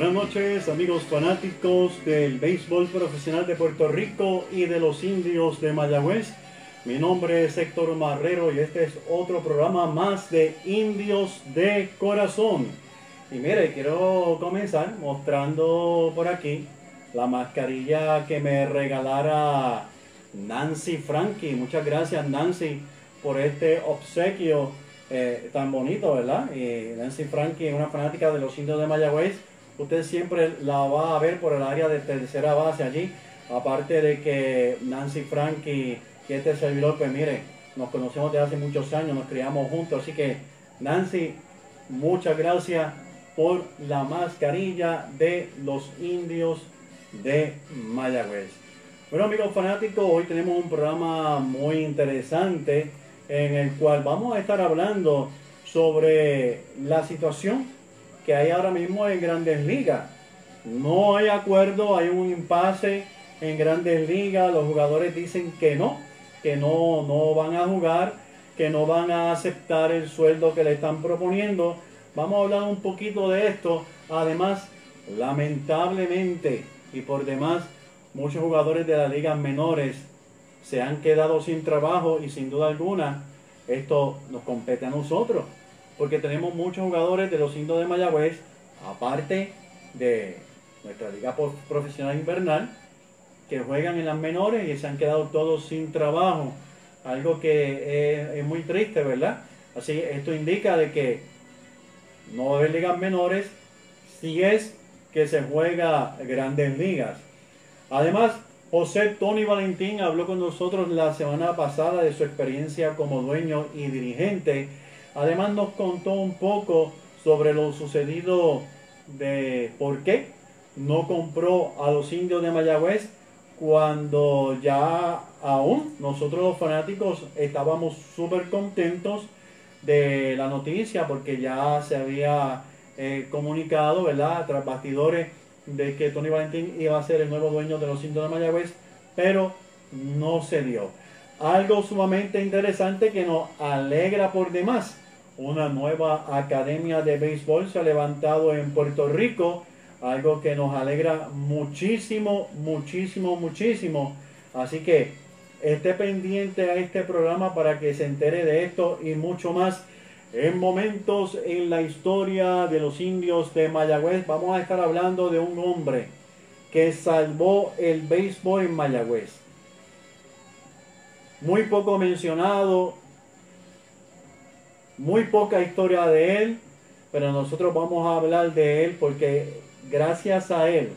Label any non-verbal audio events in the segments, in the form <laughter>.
Buenas noches amigos fanáticos del béisbol profesional de Puerto Rico y de los indios de Mayagüez. Mi nombre es Héctor Marrero y este es otro programa más de Indios de Corazón. Y mire, quiero comenzar mostrando por aquí la mascarilla que me regalara Nancy Frankie. Muchas gracias Nancy por este obsequio eh, tan bonito, ¿verdad? Nancy Frankie es una fanática de los indios de Mayagüez usted siempre la va a ver por el área de tercera base allí. Aparte de que Nancy Frank y, este servidor, pues mire, nos conocemos desde hace muchos años, nos criamos juntos. Así que Nancy, muchas gracias por la mascarilla de los indios de Mayagüez. Bueno amigos fanáticos, hoy tenemos un programa muy interesante en el cual vamos a estar hablando sobre la situación que hay ahora mismo en grandes ligas. No hay acuerdo, hay un impasse en grandes ligas, los jugadores dicen que no, que no, no van a jugar, que no van a aceptar el sueldo que le están proponiendo. Vamos a hablar un poquito de esto. Además, lamentablemente y por demás, muchos jugadores de las ligas menores se han quedado sin trabajo y sin duda alguna esto nos compete a nosotros porque tenemos muchos jugadores de los indios de Mayagüez, aparte de nuestra liga profesional invernal, que juegan en las menores y se han quedado todos sin trabajo. Algo que es, muy triste, ¿verdad? Así, esto indica de que no va a haber ligas menores si es que se juega grandes ligas. Además, José Tony Valentín habló con nosotros la semana pasada de su experiencia como dueño y dirigente Además nos contó un poco sobre lo sucedido de por qué no compró a los indios de Mayagüez cuando ya aún nosotros los fanáticos estábamos súper contentos de la noticia porque ya se había eh, comunicado, ¿verdad? Tras bastidores de que Tony Valentín iba a ser el nuevo dueño de los indios de Mayagüez, pero no se dio. Algo sumamente interesante que nos alegra por demás una nueva academia de béisbol se ha levantado en Puerto Rico, algo que nos alegra muchísimo, muchísimo, muchísimo. Así que esté pendiente a este programa para que se entere de esto y mucho más. En momentos en la historia de los indios de Mayagüez, vamos a estar hablando de un hombre que salvó el béisbol en Mayagüez. Muy poco mencionado, muy poca historia de él, pero nosotros vamos a hablar de él porque gracias a él,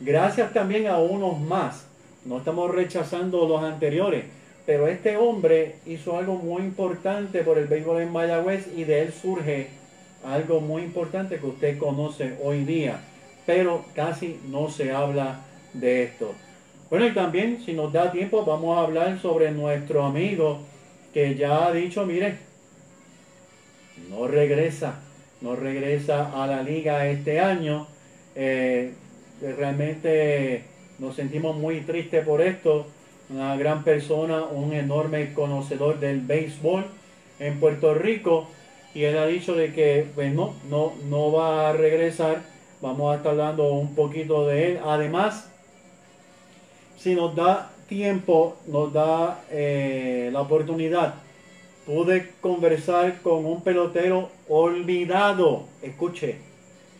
gracias también a unos más, no estamos rechazando los anteriores, pero este hombre hizo algo muy importante por el béisbol en Mayagüez y de él surge algo muy importante que usted conoce hoy día, pero casi no se habla de esto. Bueno, y también si nos da tiempo vamos a hablar sobre nuestro amigo que ya ha dicho, mire, no regresa, no regresa a la liga este año. Eh, realmente nos sentimos muy tristes por esto. Una gran persona, un enorme conocedor del béisbol en Puerto Rico. Y él ha dicho de que pues no, no, no va a regresar. Vamos a estar hablando un poquito de él. Además, si nos da tiempo, nos da eh, la oportunidad pude conversar con un pelotero olvidado, escuche,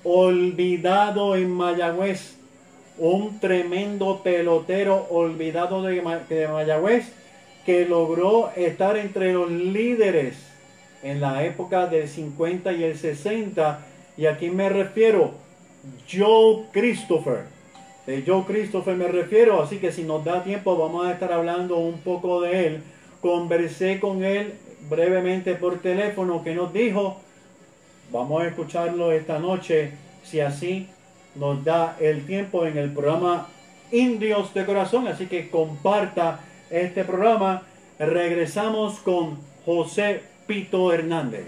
olvidado en Mayagüez, un tremendo pelotero olvidado de, Mayagüez que logró estar entre los líderes en la época del 50 y el 60. Y aquí me refiero, Joe Christopher. De Joe Christopher me refiero, así que si nos da tiempo vamos a estar hablando un poco de él. Conversé con él brevemente por teléfono que nos dijo, vamos a escucharlo esta noche, si así nos da el tiempo en el programa Indios de Corazón, así que comparta este programa. Regresamos con José Pito Hernández.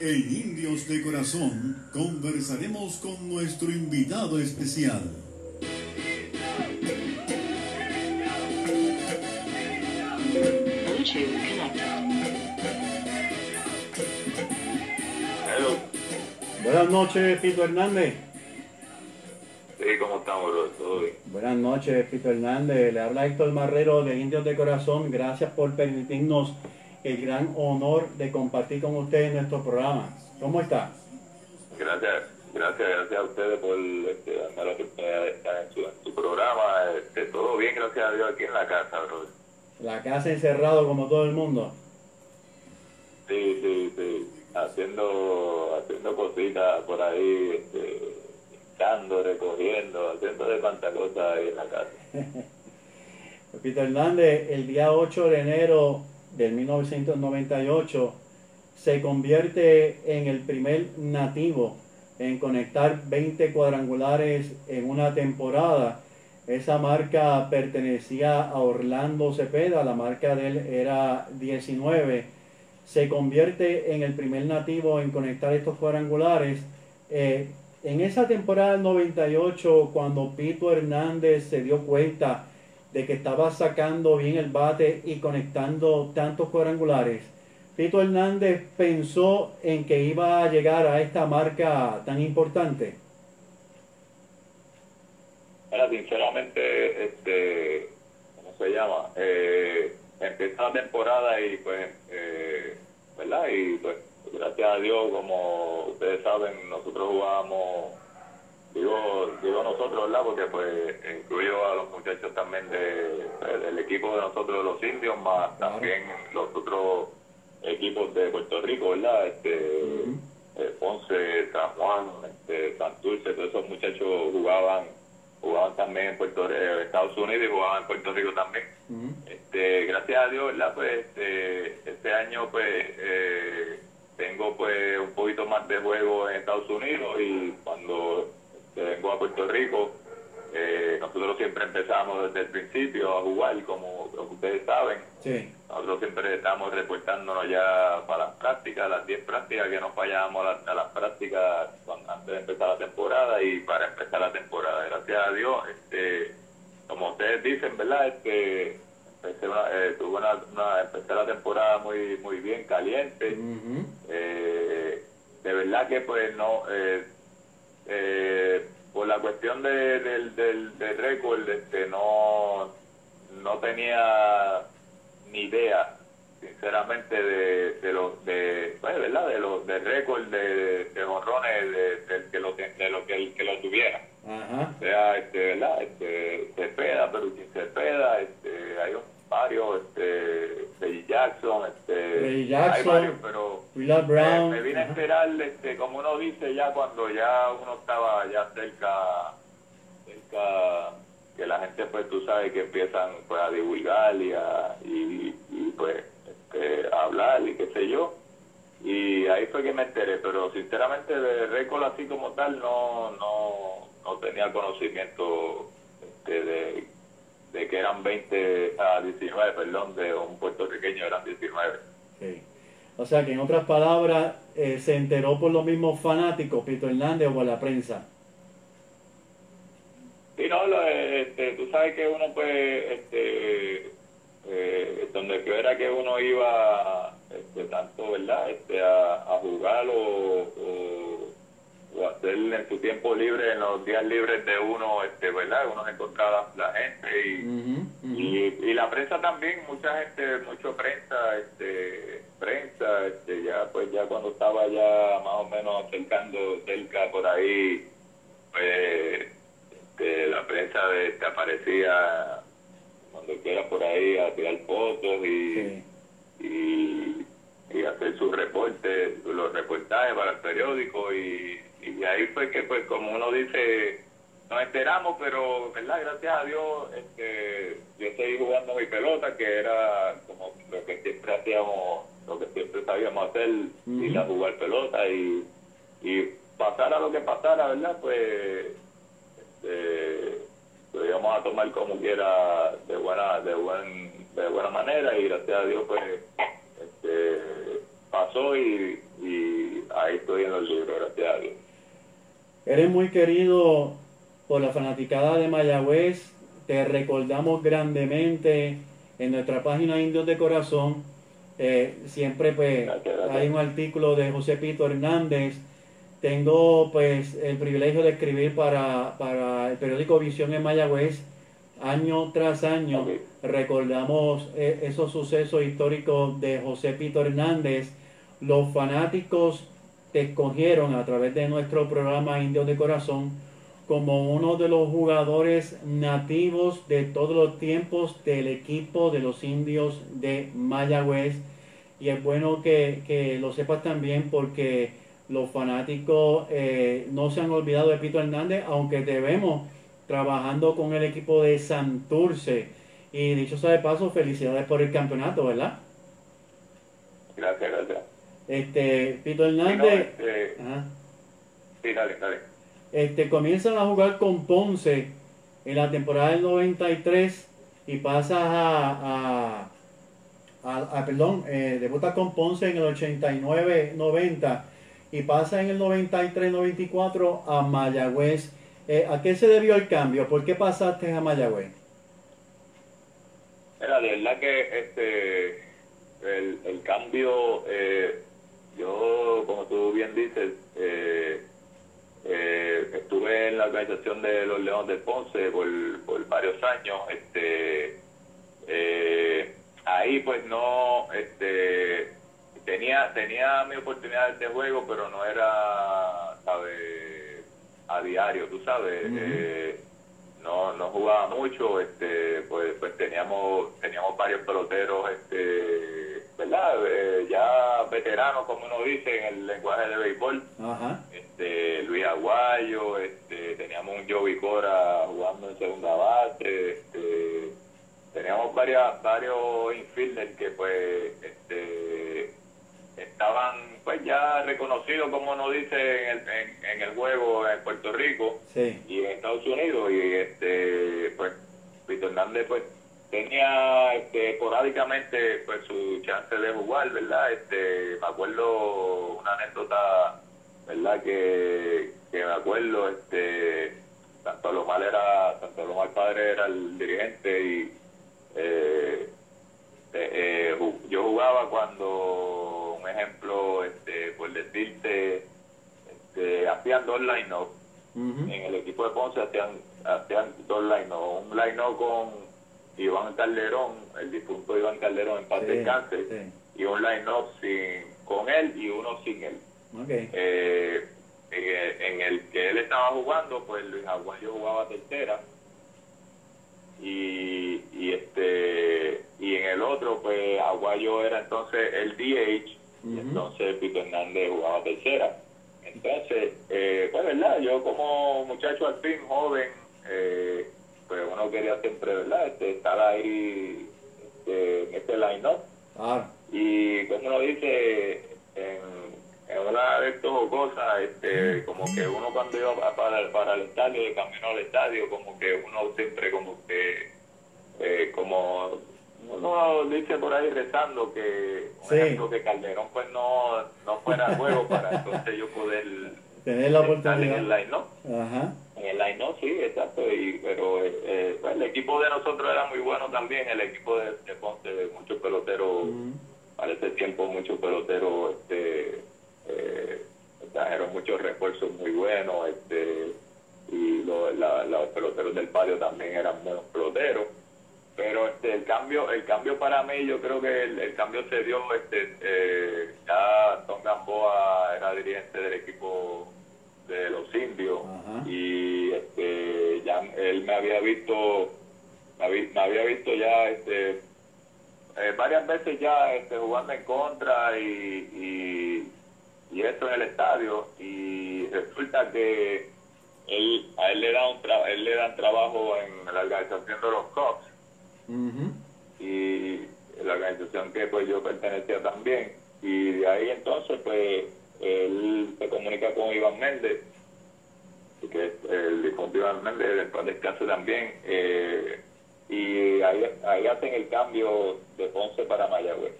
En Indios de Corazón conversaremos con nuestro invitado especial. Bluetooth. Hello. Buenas noches, Pito Hernández. Sí, ¿cómo estamos, bro? ¿Todo bien? Buenas noches, Pito Hernández. Le habla Héctor Marrero de Indios de Corazón. Gracias por permitirnos el gran honor de compartir con usted en nuestro programa. ¿Cómo está? Gracias, gracias, gracias a ustedes por este, darme la oportunidad de estar en su, en su programa. Este, todo bien, gracias a Dios, aquí en la casa, bro. La casa encerrado como todo el mundo. Sí, sí, sí. Haciendo, haciendo cositas por ahí, este, pintando, recogiendo, de en la casa. <laughs> Hernández, el día 8 de enero del 1998 se convierte en el primer nativo en conectar 20 cuadrangulares en una temporada. Esa marca pertenecía a Orlando Cepeda, la marca de él era 19. Se convierte en el primer nativo en conectar estos cuadrangulares. Eh, en esa temporada del 98, cuando Pito Hernández se dio cuenta de que estaba sacando bien el bate y conectando tantos cuadrangulares, Pito Hernández pensó en que iba a llegar a esta marca tan importante. Mira, sinceramente, este, ¿cómo se llama? Eh, empieza la temporada y pues, eh, ¿verdad? Y pues, gracias a Dios, como ustedes saben, nosotros jugábamos, digo, digo nosotros, ¿verdad? Porque pues incluyo a los muchachos también de, pues, del equipo de nosotros, los indios, más también los otros equipos de Puerto Rico, ¿verdad? Este, eh, Ponce, San Juan, este, Santurce, todos esos muchachos jugaban jugaban también en Puerto eh, Estados Unidos y jugaban en Puerto Rico también. Este, gracias a Dios, ¿verdad? Pues este, este año pues eh, tengo pues un poquito más de juego en Estados Unidos y cuando vengo a Puerto Rico, eh, nosotros siempre empezamos desde el principio a jugar, como, como ustedes saben. Sí, Nosotros siempre estamos reportándonos ya para las prácticas, las 10 prácticas que nos fallamos a, la- a las prácticas antes de empezar la temporada y para empezar la temporada. Gracias a Dios, este, como ustedes dicen, ¿verdad? Este, empecé, una, eh, tuve una, una- empecé la temporada muy muy bien, caliente. Verdad que pues no eh, eh, por la cuestión de- del, del, del récord este no no tenía ni idea sinceramente de, de los de pues, verdad de los del récord de, de honrones de, del que lo de lo que el que lo tuviera Ajá. o sea, este, ¿verdad? Este, Cepeda, Peruchín Cepeda, este, hay un- varios, este, Reggie Jackson, este, Jackson, hay varios, pero eh, Brown. me vine a esperar, este, como uno dice ya cuando ya uno estaba ya cerca, cerca, que la gente pues tú sabes que empiezan pues a divulgar y a, y, y, pues, este, a hablar y qué sé yo, y ahí fue que me enteré, pero sinceramente de récord así como tal no no, no tenía conocimiento este, de, de que eran 20 a 19, perdón, de un puertorriqueño eran 19. Sí. O sea que en otras palabras, eh, se enteró por los mismos fanáticos, Pito Hernández o por la prensa. Sí, no, lo, este, tú sabes que uno pues, este, eh, donde quiera que uno iba, este, tanto, ¿verdad?, este, a, a jugar o, o, o hacer en su tiempo libre, en los días libres de uno, este, ¿verdad?, uno encontraba la gente y... Y, y la prensa también, mucha gente, mucho prensa, este, prensa, este, ya pues ya cuando estaba ya más o menos acercando cerca por ahí, pues este, la prensa este, aparecía cuando quiera por ahí a tirar fotos y, Sí. y, y hacer sus reportes, los reportajes para el periódico y, y ahí fue que pues como uno dice nos enteramos pero verdad gracias a Dios este, yo seguí jugando mi pelota que era como lo que siempre hacíamos lo que siempre sabíamos hacer Ujú. ir a jugar pelota y, y pasara lo que pasara verdad pues este, lo íbamos a tomar como quiera de buena de buen de buena manera y gracias a Dios pues este pasó y, y Eres muy querido por la fanaticada de Mayagüez. Te recordamos grandemente en nuestra página Indios de Corazón. Eh, siempre pues hay un artículo de José Pito Hernández. Tengo pues el privilegio de escribir para, para el periódico Visión en Mayagüez año tras año recordamos eh, esos sucesos históricos de José Pito Hernández. Los fanáticos te escogieron a través de nuestro programa Indios de Corazón como uno de los jugadores nativos de todos los tiempos del equipo de los indios de Mayagüez. Y es bueno que, lo sepas también porque los fanáticos eh, no se han olvidado de Pito Hernández, aunque debemos trabajando con el equipo de Santurce. Y dicho sea de paso, felicidades por el campeonato, ¿verdad? Gracias, gracias. Este, Pito Hernández. Sí, dale, dale. Este, comienzan a jugar con Ponce en la temporada del 93 y pasas a, a, a, perdón, eh, debuta con Ponce en el 89-90 y pasa en el 93-94 a Mayagüez eh, ¿A qué se debió el cambio? ¿Por qué pasaste a Mayagüez? Era de verdad que este el, cambio, eh, yo, como tú bien dices, eh, estuve en la organización de los Leones de Ponce por, por varios años. Este, ahí pues no, este, tenía tenía mi oportunidad de juego, pero no era, ¿sabes? a diario, tú sabes. Eh, no, no jugaba mucho, este, pues, pues teníamos, teníamos varios peloteros, este, ¿verdad? Eh, ya veteranos, como uno dice en el lenguaje de béisbol. Este, Luis Aguayo, este, teníamos un Joey Cora jugando en segunda base, este, teníamos varias, varios infielders que pues, este, estaban pues ya reconocidos como nos dice en el, en, el juego en Puerto Rico y en Estados Unidos y este pues Víctor Hernández pues tenía este, esporádicamente pues su chance de jugar verdad este me acuerdo una anécdota verdad que, que me acuerdo este tanto Lomar era tanto Lomar padre era el dirigente y eh, eh, yo jugaba cuando ejemplo, este, por decirte, este, hacían dos line-up. En el equipo de Ponce hacían, hacían dos line-up. Un line-up con Iván Calderón, el difunto Iván Calderón en paz de descanse, y un line-up sin, con él y uno sin él. Eh, en, el, que él estaba jugando, pues Luis Aguayo jugaba tercera y, y este y en el otro pues Aguayo era entonces el DH y entonces Pito Hernández jugaba tercera. Entonces, eh, pues verdad, yo como muchacho al fin, joven, eh, pues uno quería siempre, ¿verdad? Este, estar ahí este, en este line-up. Y como uno dice, en, en una de estas cosas, este, como que uno cuando iba para, para el estadio, de camino al estadio, como que uno siempre como que, eh, como uno dice por ahí rezando que, ejemplo, que Calderón pues no, no fuera juego para <laughs> entonces yo poder tener la oportunidad en el line no en el line no sí exacto y, pero eh, pues, el equipo de nosotros era muy bueno también el equipo de, de muchos peloteros para ese tiempo muchos peloteros este eh, trajeron muchos refuerzos muy buenos este y los peloteros del patio también eran buenos peloteros pero este el cambio el cambio para mí yo creo que el, cambio se dio este eh, ya Tom Gamboa era dirigente del equipo de los indios y este ya él me había visto me había, visto ya este eh, varias veces ya este, jugando en contra y, y, y esto en el estadio y resulta que él, a él le da un él le dan trabajo en la organización de los Cubs y la organización que pues yo pertenecía también y de ahí entonces pues él se comunica con Iván Méndez que es el difunto Iván Méndez después descanso también eh, y ahí, ahí hacen el cambio de Ponce para Mayagüez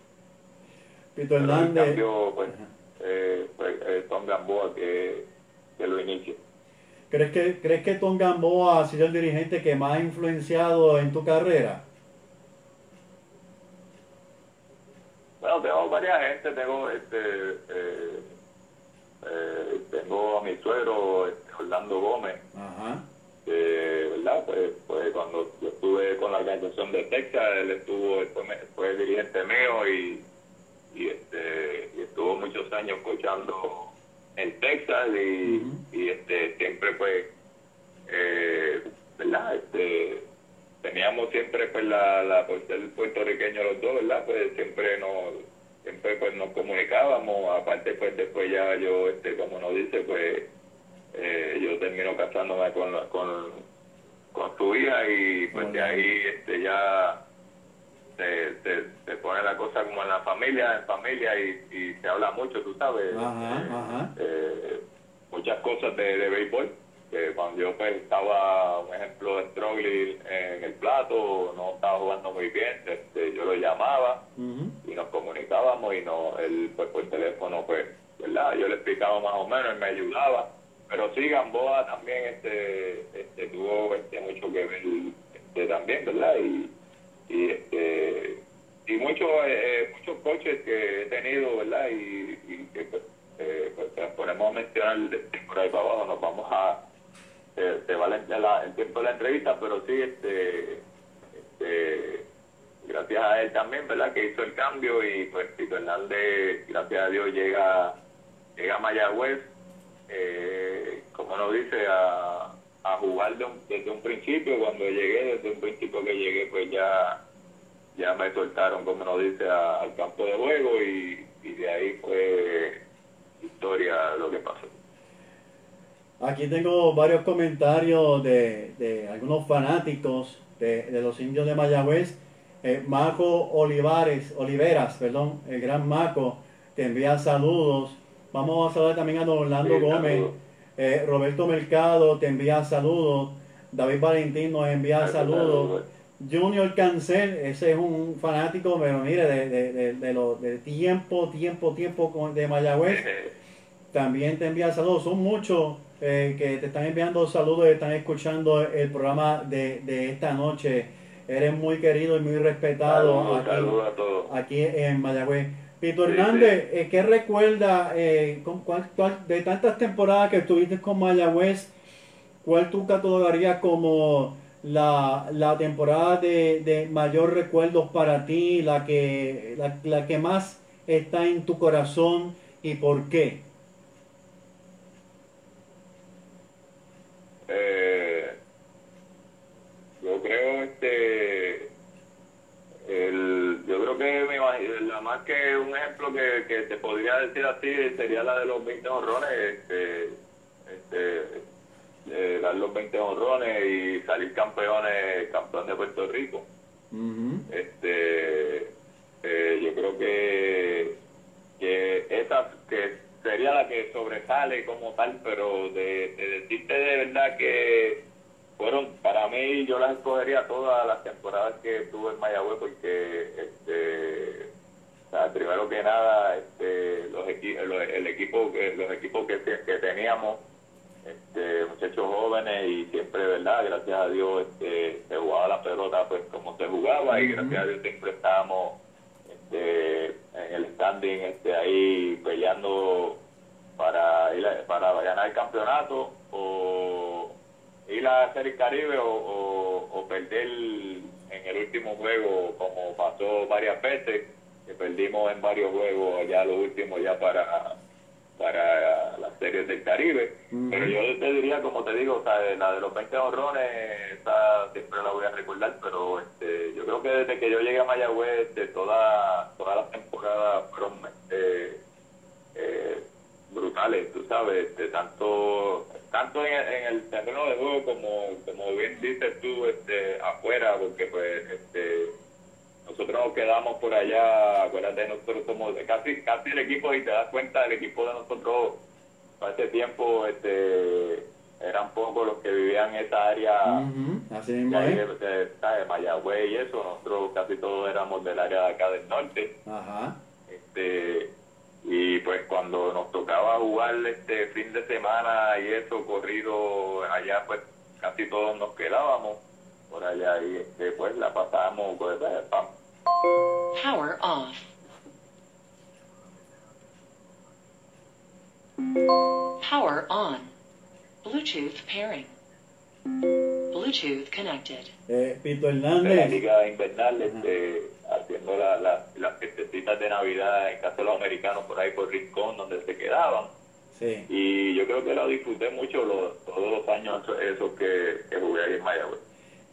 Pito Hernández el cambio pues, eh, pues Tom Gamboa que, que lo inicia ¿Crees que, ¿Crees que Tom Gamboa ha sido el dirigente que más ha influenciado en tu carrera? Bueno, tengo varias gente, tengo este eh, eh, tengo a mi suegro este, Orlando Gómez, Ajá. que, ¿verdad? Pues, pues cuando yo estuve con la organización de Texas, él estuvo, él fue, fue dirigente mío y, y, este, y estuvo muchos años coachando en Texas y, Ujú. y este siempre pues eh, verdad este teníamos siempre pues la, la por ser puertorriqueños los dos verdad pues siempre nos siempre pues nos comunicábamos aparte pues después ya yo este como nos dice pues eh, yo termino casándome con la- con y pues de ahí este ya se, se, se pone la cosa como en la familia, en familia y, y se habla mucho, tú sabes. Ajá, eh, ajá. eh, muchas cosas de, de béisbol. Que cuando yo pues, estaba, un ejemplo, struggling en el plato, no estaba jugando muy bien, este, yo lo llamaba y nos comunicábamos y no él pues por teléfono pues verdad yo le explicaba más o menos él me ayudaba pero sí Gamboa también este este tuvo este mucho que ver este también verdad y y este y muchos eh, muchos coches que he tenido verdad y, y que pues, eh, pues, te ponemos a mencionar por ahí para abajo nos vamos a se, se va el tiempo de la entrevista pero sí este este gracias a él también, ¿verdad? Que hizo el cambio y pues Tito Hernández, gracias a Dios, llega, llega a Mayagüez, eh, como nos dice, a, jugar de un- desde un principio. Cuando llegué, desde un principio que llegué, pues ya, ya me soltaron, como nos dice, a- al campo de juego y, y de ahí fue historia lo que pasó. Aquí tengo varios comentarios de, de algunos fanáticos de, de los indios de Mayagüez. Eh, Marco Olivares, Oliveras, perdón, el gran Marco, te envía saludos. Vamos a saludar también a don Orlando Sí, Gómez. Eh, Roberto Mercado te envía saludos. David Valentín nos envía saludos. Junior Cancel, ese es un fanático, pero mire, de, de, de, de lo- de tiempo, tiempo, tiempo con- de Mayagüez. <laughs> También te envía saludos. Son muchos eh, que te están enviando saludos y están escuchando el programa de, de esta noche. Eres muy querido y muy respetado Saludos, aquí, saludos a todos. aquí en Mayagüez. Pito Sí, Hernández, eh, ¿qué recuerda eh, con cuál- cuál- de tantas temporadas que estuviste con Mayagüez? ¿Cuál tú catalogarías como la, la temporada de, de mayor recuerdos para ti, la que, la, la que más está en tu corazón y por qué? Eh, yo creo este el, yo creo que me imagino, la más que un ejemplo que, que te podría decir así sería la de los 20 honrones este, este eh, dar los 20 honrones y salir campeones campeón de Puerto Rico. Este eh, yo creo que que esa que sería la que sobresale como tal pero de, de decirte de verdad que fueron para mí yo las escogería todas las temporadas que estuve en Mayagüez porque este o sea, primero que nada este los equi- los- el equipo que- los equipos que, que teníamos este, muchachos jóvenes y siempre, ¿verdad? Gracias a Dios este, se jugaba la pelota pues como se jugaba y gracias a Dios siempre estábamos este, en el standing este, ahí peleando para ir a- para ganar el campeonato o ir a hacer el Caribe o, o, o perder en el último juego como pasó varias veces que perdimos en varios juegos ya los últimos ya para para las series del Caribe. Pero yo te diría, como te digo, o sea, la de los 20 honrones, esa siempre la voy a recordar, pero este, yo creo que desde que yo llegué a Mayagüez, de toda, todas las temporadas fueron este, eh, brutales, tú sabes, de tanto tanto en, el- en el terreno de juego como, como bien dices tú, este, afuera, porque pues este nosotros nos quedamos por allá, acuérdate, nosotros somos casi casi el equipo, y te das cuenta, el equipo de nosotros, para ese tiempo, este eran pocos los que vivían en esa área Ujú, Así de, ahí es. de, de- ¿sabes? de Mayagüez y eso, nosotros casi todos éramos del área de acá del norte, Ajá. este y pues cuando nos tocaba jugar este fin de semana y eso corrido allá pues casi todos nos quedábamos por allá y este, pues la pasábamos pues. Power off. Power on. Bluetooth pairing. Bluetooth connected. Eh, Pito de la Hernández, liga invernal este, haciendo la- la- las fiestecitas de navidad en casa de los americanos por ahí por Rincón donde se quedaban sí. y yo creo que lo disfruté mucho los, todos los años esos que, que jugué ahí en Mayagüez.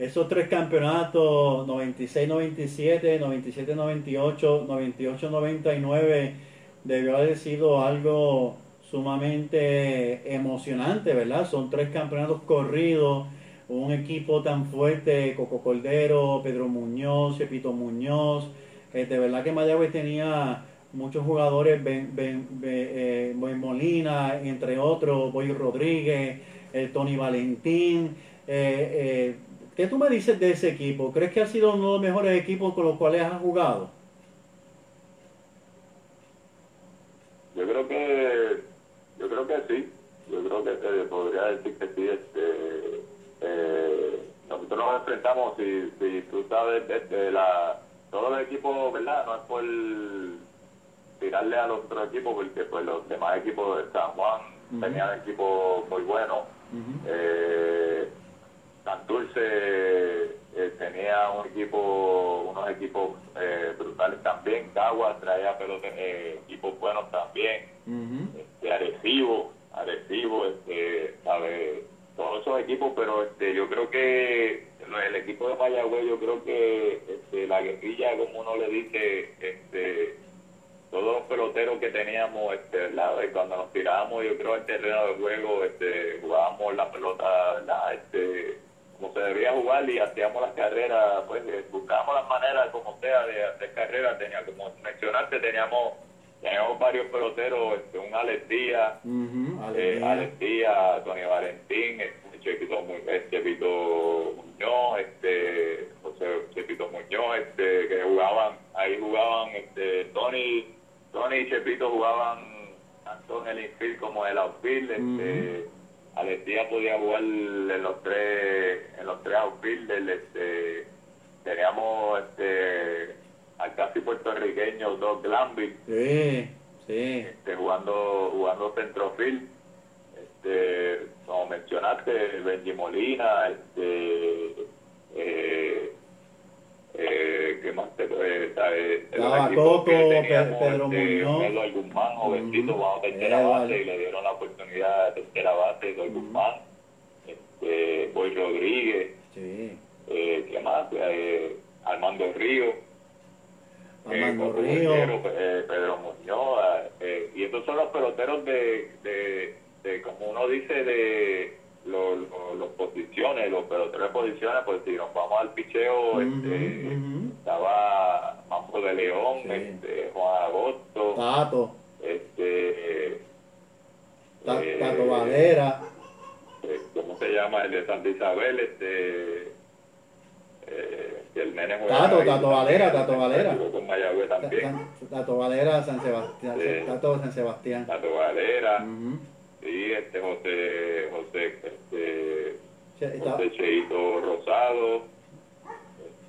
Esos tres campeonatos, 96-97, 97-98, 98-99, debió haber sido algo sumamente emocionante, ¿verdad? Son tres campeonatos corridos, un equipo tan fuerte, Coco Cordero, Pedro Muñoz, Cepito Muñoz, eh, de verdad que Mayagüez tenía muchos jugadores, eh, Ben Molina, entre otros, Boy Rodríguez, el Tony Valentín. ¿Qué tú me dices de ese equipo? ¿Crees que ha sido uno de los mejores equipos con los cuales has jugado? Yo creo que yo creo que sí, yo creo que se podría decir que sí. Este, eh, nosotros nos enfrentamos, si, si tú sabes, desde la todos los equipos, ¿verdad? No es por tirarle a los otros equipos, porque pues los demás equipos de San Juan tenían equipos muy buenos. Eh, Santurce eh, tenía un equipo, unos equipos eh, brutales también. Caguas traía pelote, eh, equipos buenos también. Ujú. Este, Arecibo, Arecibo, este, sabe, todos esos equipos, pero este, yo creo que el equipo de Mayagüez, yo creo que este, la guerrilla, como uno le dice, este, todos los peloteros que teníamos, este, ¿verdad? Y cuando nos tirábamos, yo creo, al terreno de juego, este, jugábamos la pelota, ¿verdad? Este, como se debía jugar y hacíamos las carreras, pues eh, buscábamos las maneras, como sea, de hacer carreras. Tenía, como mencionaste, teníamos, teníamos varios peloteros, este, un Alex Díaz, eh. Alex Díaz, Tony Valentín, este, Chepito, eh, Chepito Muñoz, este, José Chepito Muñoz, este, que jugaban, ahí jugaban, este, Tony, Tony y Chepito jugaban tanto en el infield como en el outfield, este, Díaz podía jugar en los tres, en los tres outfielders, este, teníamos, este, al casi puertorriqueño, Doc Glanville, Sí, sí. este, jugando jugando centrofield este como mencionaste Benji Molina este eh, eh, ¿qué más te eh, eh, equipos Coco, que teníamos, Pedro este, Muñoz. Eloy Guzmán jovencito Ujú. jugando tercera Eh, base vale. y le dieron la oportunidad de tercera base Eloy Guzmán este Boy Rodríguez Sí. eh, ¿qué más? Eh, Armando Río Armando eh, Coco Río. Eh, Pedro Muñoz, eh, y estos son los peloteros de, de, de como uno dice, de los los posiciones, los peloteros posiciones, pues si nos vamos al picheo, este, estaba Mambo de León, Sí. este, Juan Agosto, Tato. este, Ta- eh, Tato Valera. eh, ¿cómo se llama? El de Santa Isabel, este, eh, el nene Tato, ahí Tato Valera, Tato Valera. con también. Tato Valera, San Sebastián. Tato San Sebastián. Tato Valera. Sí, este José, José, este, José Cheito Rosado,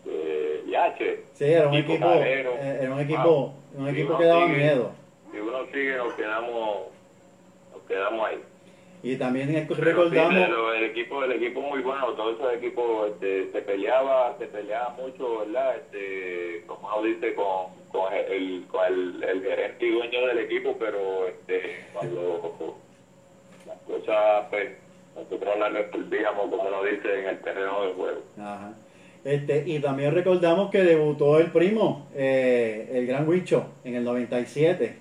este, Yache. Sí, era un equipo, Calero. eh, era un equipo, Ah, un si equipo uno que daba sigue- miedo. Si uno sigue, nos quedamos, nos quedamos ahí. Y también Pero sí, recordamos, lo- el equipo, el equipo muy bueno, todos esos equipos este, se peleaba, se peleaba mucho, ¿verdad? Este, como uno dice, con, con el, con el, el gerente y dueño del equipo, pero este, cuando las cosas, pues, nosotros las resolvíamos, como uno dice, en el terreno del juego. Ajá. Este, y también recordamos que debutó el primo, eh, el Gran Huicho, en el 97.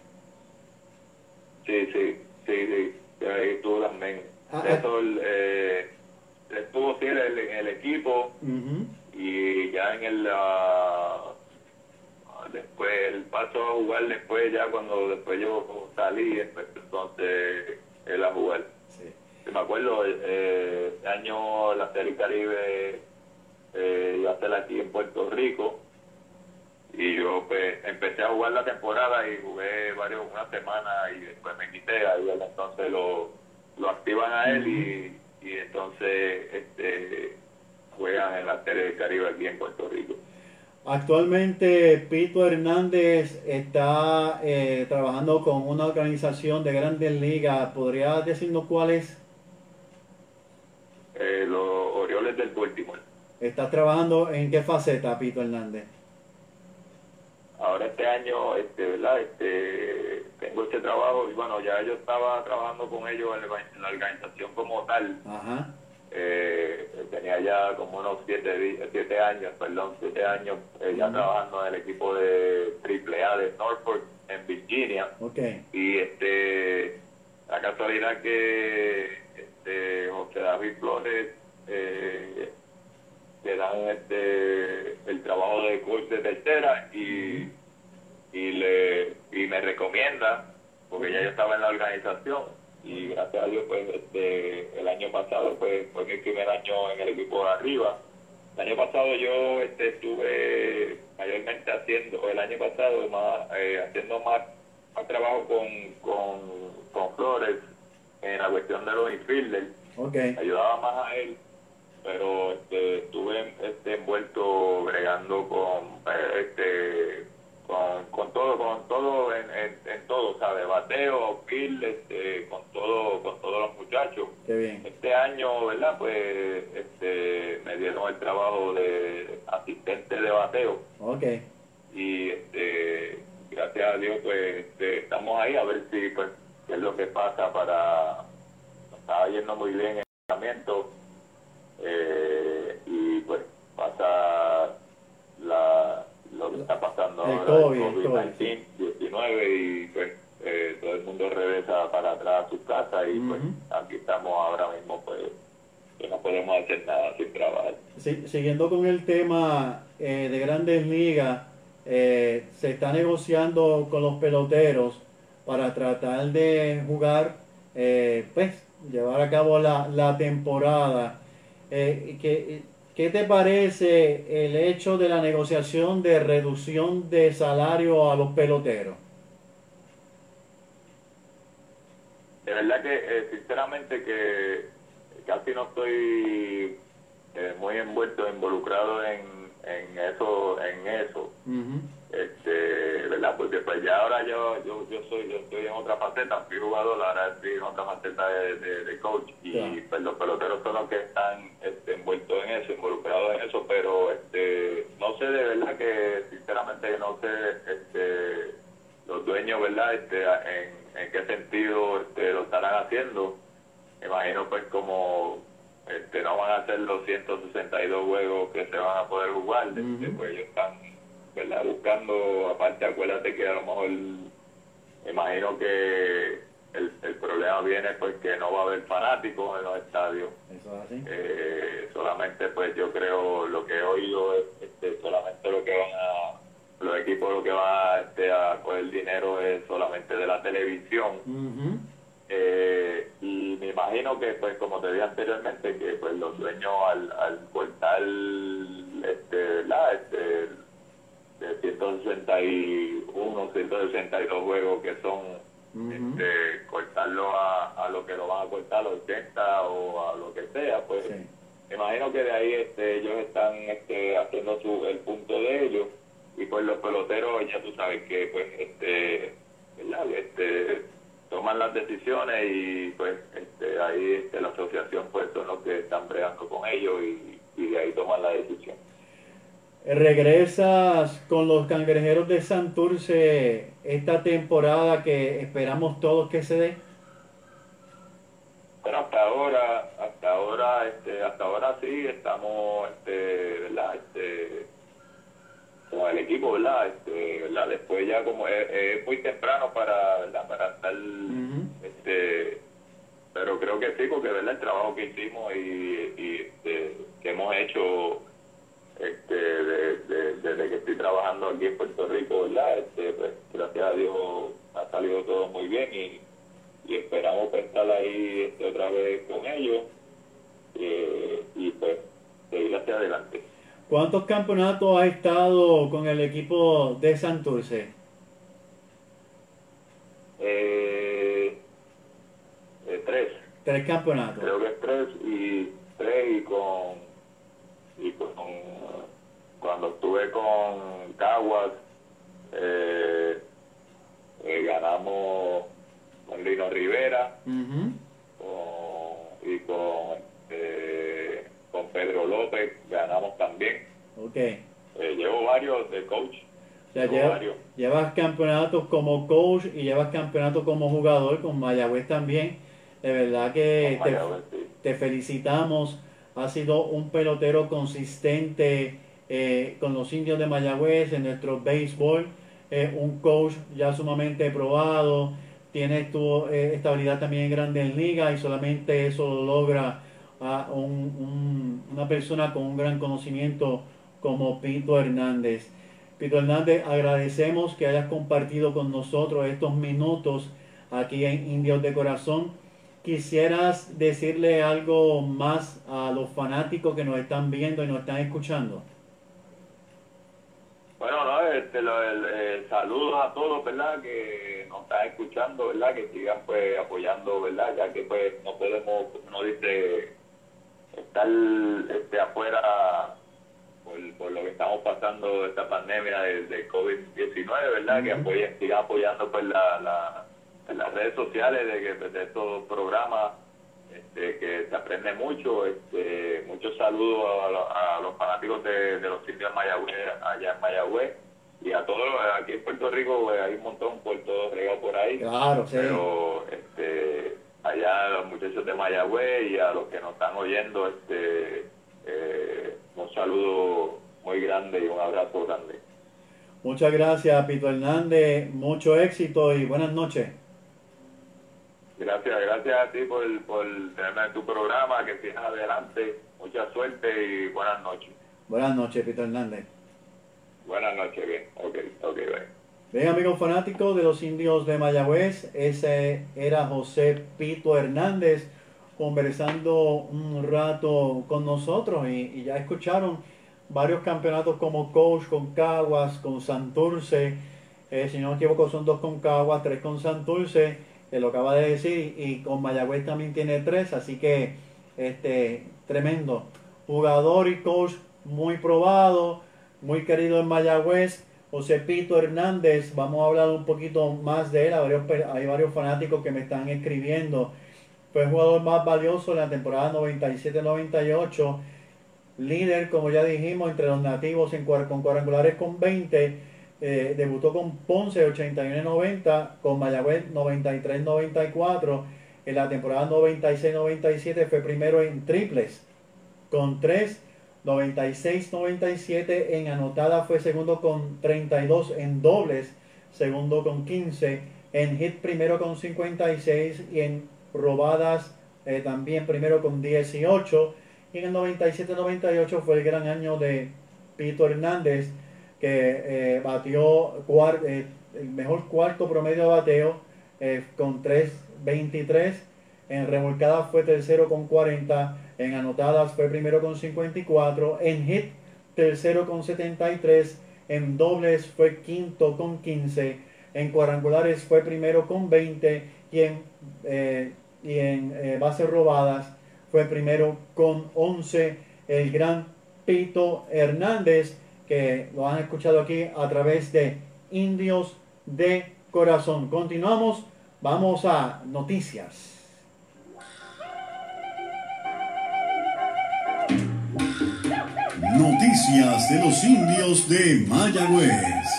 Sí, sí, sí, sí, ahí estuvo también. Ah, Eso, eh, estuvo sí en el, equipo, y ya en el ah, después el paso a jugar después ya cuando después yo salí entonces él a jugar Sí. Me acuerdo eh, este año la serie Caribe eh, iba a ser aquí en Puerto Rico y yo pues empecé a jugar la temporada y jugué varios, una semana y después me quité, ahí entonces lo, lo activan a él y, y entonces este juegan en la Serie del Caribe aquí en Puerto Rico. Actualmente Pito Hernández está eh, trabajando con una organización de grandes ligas. ¿Podría decirnos cuál es? Eh, los Orioles del Baltimore. ¿Estás trabajando en qué faceta, Pito Hernández? Ahora este año, este, ¿verdad? Este, tengo este trabajo y bueno, ya yo estaba trabajando con ellos en la, en la organización como tal. Ajá. Eh, tenía ya como unos siete, di- siete años, perdón, siete años eh, ya trabajando en el equipo de AAA de Norfolk en Virginia. Ok. Y este, la casualidad que este, José David Flores eh, le dan este, el trabajo de coach de tercera y, y, le, y me recomienda, porque ya yo estaba en la organización y gracias a Dios pues este, el año pasado pues, fue mi primer año en el equipo de arriba. El año pasado yo este, estuve mayormente haciendo, el año pasado más, eh, haciendo más, más trabajo con, con, con Flores en la cuestión de los infielders Ok. ayudaba más a él, pero este, estuve este, envuelto bregando con eh, este con, con todo, con todo en, en, en todo, ¿sabes? Bateo, field, este, con todo, con todos los muchachos. Qué bien. Este año, ¿verdad? Pues este, me dieron el trabajo de asistente de bateo Ok. y este, gracias a Dios pues este, estamos ahí a ver si pues qué es lo que pasa para estaba yendo muy bien el entrenamiento eh, y pues pasa la lo que está pasando El COVID, el COVID, COVID-19 19 y pues eh, todo el mundo regresa para atrás a sus casas y pues Ujú. aquí estamos ahora mismo pues que no podemos hacer nada sin trabajar Si- siguiendo con el tema eh, de grandes ligas, eh, se está negociando con los peloteros para tratar de jugar, eh, pues, llevar a cabo la, la temporada. Eh, ¿qué, ¿Qué te parece el hecho de la negociación de reducción de salario a los peloteros? De verdad que, eh, sinceramente, que casi no estoy eh, muy envuelto, involucrado en, en eso, en eso. Este, ¿verdad? Porque pues ya ahora yo, yo, yo soy, yo estoy en otra faceta, fui jugador, ahora estoy en otra faceta de, de, de coach y pues los peloteros son los que están este, envueltos en eso, involucrados en eso, pero este, no sé de verdad que, sinceramente, no sé, este, los dueños, ¿verdad? Este, en, en qué sentido este, lo estarán haciendo. Me imagino pues como este, no van a hacer los 162 juegos que se van a poder jugar, este, pues ellos están ¿verdad? buscando, aparte acuérdate que a lo mejor, me imagino que el, el problema viene pues que no va a haber fanáticos en los estadios. Eso es así. Eh, solamente pues yo creo lo que he oído es este, solamente lo que van a los equipos lo que van a, este, a coger dinero es solamente de la televisión eh, y me imagino que pues como te dije anteriormente que pues los dueños al, al cortar este este de 161 162 juegos que son este, cortarlo a, a lo que lo van a cortar, los 80 o a lo que sea, pues Sí. me imagino que de ahí este, ellos están este, haciendo su, el punto de ellos y pues los peloteros ya tú sabes que pues este, ¿verdad? este toman las decisiones y pues este, ahí este, la asociación pues son los que están bregando con ellos y, y de ahí toman la decisión. Regresas con los cangrejeros de Santurce esta temporada que esperamos todos que se dé. Bueno, hasta ahora, hasta ahora, este, hasta ahora sí estamos, este, ¿verdad? Este, con el equipo, ¿verdad? Este, ¿verdad? Después ya como es, es muy temprano para, ¿verdad? Para estar, este, pero creo que sí, porque, ¿verdad? El trabajo que hicimos y, y este, que hemos hecho, este, de- de- desde que estoy trabajando aquí en Puerto Rico, ¿verdad? Este, pues, gracias a Dios ha salido todo muy bien y y esperamos pues, estar ahí este, otra vez con ellos eh, y pues seguir hacia adelante. ¿Cuántos campeonatos ha estado con el equipo de Santurce? Eh, eh, tres. Tres campeonatos. Creo que es tres y tres y con y con con Caguas eh, eh, ganamos con Lino Rivera con- y con eh, con Pedro López ganamos también. Ok. Eh, llevo varios de coach. O sea, Llevo lleva- varios. llevas campeonatos como coach y llevas campeonatos como jugador con Mayagüez también. De verdad que te, Mayagüez, sí. te felicitamos. Has sido un pelotero consistente eh, con los indios de Mayagüez en nuestro béisbol. Eh, un coach ya sumamente probado. Tienes tu eh, estabilidad también en grandes ligas y solamente eso lo logra a un- un- una persona con un gran conocimiento como Pito Hernández. Pito Hernández, agradecemos que hayas compartido con nosotros estos minutos aquí en Indios de Corazón. ¿Quisieras decirle algo más a los fanáticos que nos están viendo y nos están escuchando? Bueno, no, este, lo- el, eh, saludos a todos, ¿verdad? Que nos están escuchando, ¿verdad? Que sigan pues apoyando, ¿verdad? Ya que pues no podemos, como uno dice, estar este, afuera por, por lo que estamos pasando esta pandemia del, del COVID-19, ¿verdad? Que apoyen, sigan apoyando pues la, la, las redes sociales de, que, de estos programas este, que se aprende mucho. Este, muchos saludos a, a los fanáticos de, de los indios Mayagüez, allá en Mayagüez. Y a todos, aquí en Puerto Rico pues, hay un montón por todo regado por ahí. Claro, sí. Pero este, allá a los muchachos de Mayagüez y a los que nos están oyendo, este, eh, un saludo muy grande y un abrazo grande. Muchas gracias, Pito Hernández. Mucho éxito y buenas noches. Gracias, gracias a ti por, por tenerme en tu programa, que sigas adelante, mucha suerte y buenas noches. Buenas noches, Pito Hernández. Buenas noches, bien, ok, ok, bye. Bien, amigos fanáticos de los indios de Mayagüez, ese era José Pito Hernández conversando un rato con nosotros y, y ya escucharon varios campeonatos como coach con Caguas, con Santurce, eh, si no me equivoco son dos con Caguas, tres con Santurce, que lo acaba de decir, y con Mayagüez también tiene tres, así que este tremendo jugador y coach muy probado, muy querido en Mayagüez. José Pito Hernández, vamos a hablar un poquito más de él. Hay varios, fanáticos que me están escribiendo. Fue el jugador más valioso en la temporada 97-98. Líder, como ya dijimos, entre los nativos en con cuadrangulares con 20. Eh, debutó con Ponce 81-90, con Mayagüez 93-94. En la temporada 96-97 fue primero en triples con 3. 96-97 en anotada fue segundo con 32 en dobles, segundo con 15 en hit primero con 56 y en robadas eh, también primero con 18 y en el 97-98 fue el gran año de Pito Hernández que eh, batió eh, el mejor cuarto promedio de bateo eh, con 3.23 en revolcadas fue tercero con 40 en anotadas fue primero con 54, en hit tercero con 73, en dobles fue quinto con 15, en cuadrangulares fue primero con 20 y en, eh, y en eh, bases robadas fue primero con 11. El gran Pito Hernández, lo han escuchado aquí a través de Indios de Corazón. Continuamos, vamos a noticias. Noticias de los indios de Mayagüez.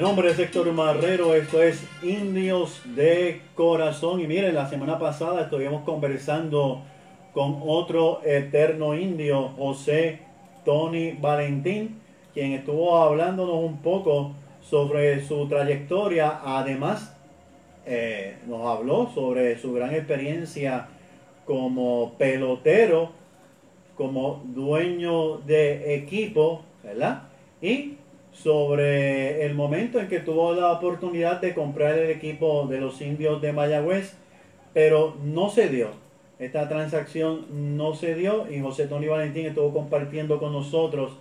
Nombre es Héctor Marrero, esto es Indios de Corazón. Y miren, la semana pasada estuvimos conversando con otro eterno indio, José Tony Valentín, quien estuvo hablándonos un poco sobre su trayectoria. Además, eh, nos habló sobre su gran experiencia como pelotero, como dueño de equipo, ¿verdad? Y sobre el momento en que tuvo la oportunidad de comprar el equipo de los indios de Mayagüez, pero no se dio. Esta transacción no se dio y José Tony Valentín estuvo compartiendo con nosotros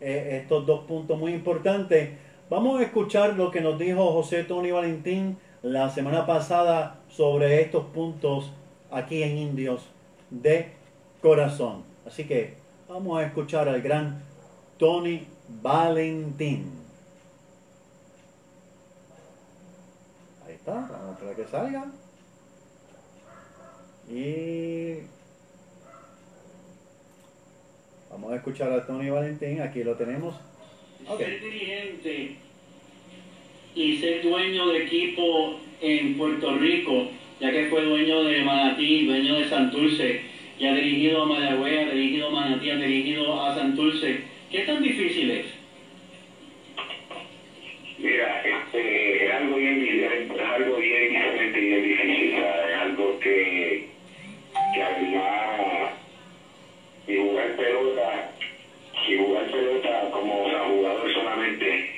eh, estos dos puntos muy importantes. Vamos a escuchar lo que nos dijo José Tony Valentín la semana pasada sobre estos puntos aquí en Indios de Corazón. Así que vamos a escuchar al gran Tony Valentín. Ahí está, vamos a esperar que salga. Y vamos a escuchar a Tony Valentín, aquí lo tenemos. Okay. Ser dirigente y ser dueño de equipo en Puerto Rico, ya que fue dueño de Manatí, dueño de Santurce, y ha dirigido a Mayagüez, ha dirigido a Manatí, ha dirigido a Santurce ¿Qué tan difícil es? Mira, este, es algo bien, es algo bien diferente y bien difícil, ¿sabes? Es algo que, que además, y jugar pelota, y jugar pelota como o jugador solamente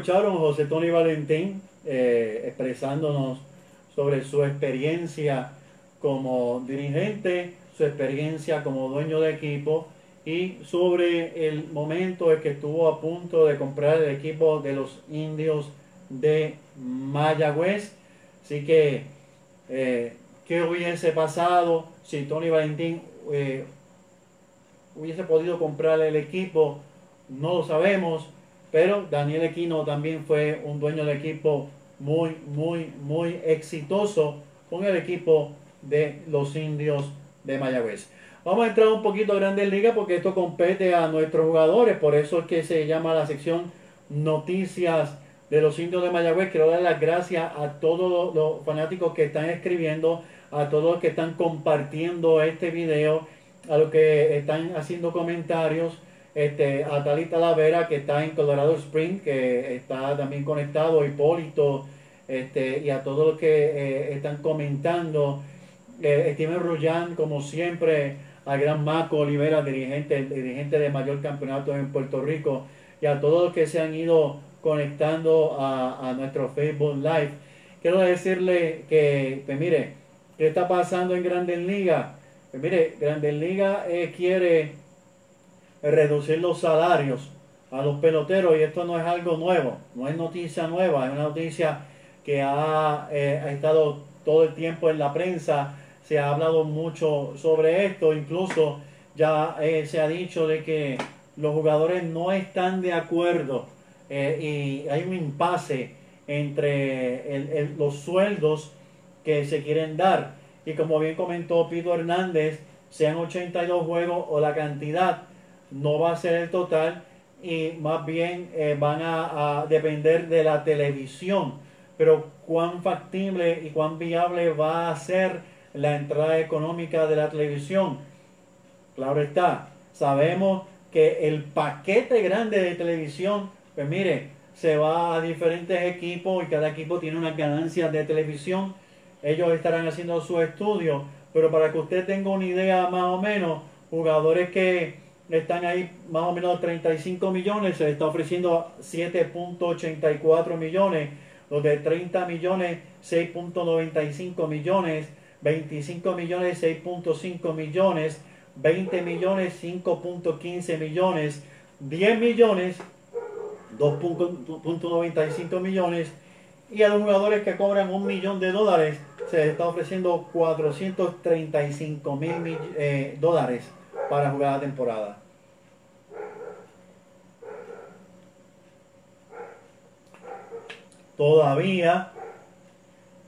escucharon José Tony Valentín eh, expresándonos sobre su experiencia como dirigente, su experiencia como dueño de equipo y sobre el momento en que estuvo a punto de comprar el equipo de los indios de Mayagüez. Así que, eh, ¿qué hubiese pasado si Tony Valentín eh, hubiese podido comprar el equipo? No lo sabemos pero Daniel Equino también fue un dueño de equipo muy, muy, muy exitoso con el equipo de los indios de Mayagüez. Vamos a entrar un poquito a Grandes Ligas porque esto compete a nuestros jugadores, por eso es que se llama la sección Noticias de los Indios de Mayagüez. Quiero dar las gracias a todos los fanáticos que están escribiendo, a todos los que están compartiendo este video, a los que están haciendo comentarios este, a Talita Lavera que está en Colorado Springs, que está también conectado, Hipólito, este, y a todos los que eh, están comentando. Eh, Steven Rullán, como siempre, a Gran Maco Olivera, dirigente, dirigente de mayor campeonato en Puerto Rico, y a todos los que se han ido conectando a, a nuestro Facebook Live. Quiero decirle que, pues mire, ¿qué está pasando en Grandes Ligas? Pues mire, Grandes Ligas eh, quiere reducir los salarios a los peloteros y esto no es algo nuevo, no es noticia nueva, es una noticia que ha, eh, estado todo el tiempo en la prensa, se ha hablado mucho sobre esto, incluso ya eh, se ha dicho de que los jugadores no están de acuerdo eh, y hay un impasse entre el- los sueldos que se quieren dar. Y como bien comentó Pito Hernández, sean 82 juegos o la cantidad, no va a ser el total y más bien eh, van a, a depender de la televisión. Pero cuán factible y cuán viable va a ser la entrada económica de la televisión. Claro está, sabemos que el paquete grande de televisión, pues mire, se va a diferentes equipos y cada equipo tiene unas ganancias de televisión. Ellos estarán haciendo su estudio, pero para que usted tenga una idea más o menos, jugadores que están ahí más o menos 35 millones, se está ofreciendo 7.84 millones, los de 30 millones 6.95 millones, 25 millones 6.5 millones, 20 millones 5.15 millones, 10 millones 2.95 millones y a los jugadores que cobran un millón de dólares se les está ofreciendo 435 mil eh, dólares para jugar la temporada. Todavía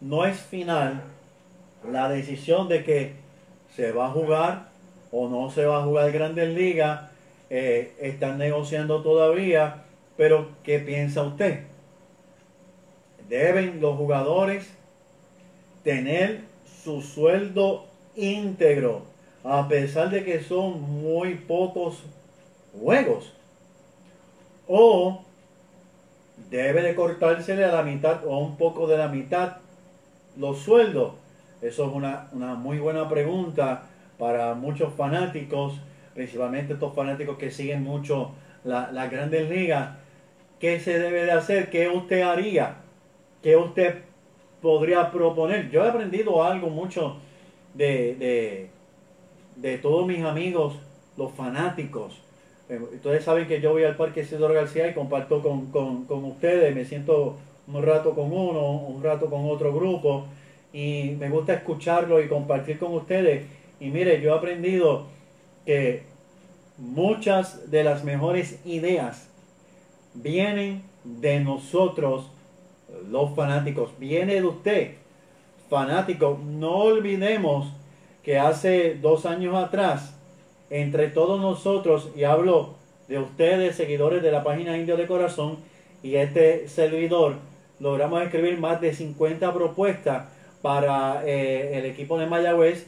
no es final la decisión de que se va a jugar o no se va a jugar Grandes Ligas. Eh, están negociando todavía, pero ¿qué piensa usted? ¿Deben los jugadores tener su sueldo íntegro a pesar de que son muy pocos juegos? ¿O debe de cortársele a la mitad o un poco de la mitad los sueldos? Eso es una, una muy buena pregunta para muchos fanáticos, principalmente estos fanáticos que siguen mucho la- las grandes ligas. ¿Qué se debe de hacer? ¿Qué usted haría? ¿Qué usted podría proponer? Yo he aprendido algo mucho de, de todos mis amigos, los fanáticos. Eh, Ustedes saben que yo voy al Parque Isidoro García y comparto con, con, con ustedes. Me siento un rato con uno, un rato con otro grupo. Y me gusta escucharlo y compartir con ustedes. Y mire, yo he aprendido que muchas de las mejores ideas vienen de nosotros, los fanáticos. Viene de usted, fanático. No olvidemos que hace dos años atrás, entre todos nosotros, y hablo de ustedes, seguidores de la página Indio de Corazón, y este servidor, logramos escribir más de 50 propuestas para eh, el equipo de Mayagüez.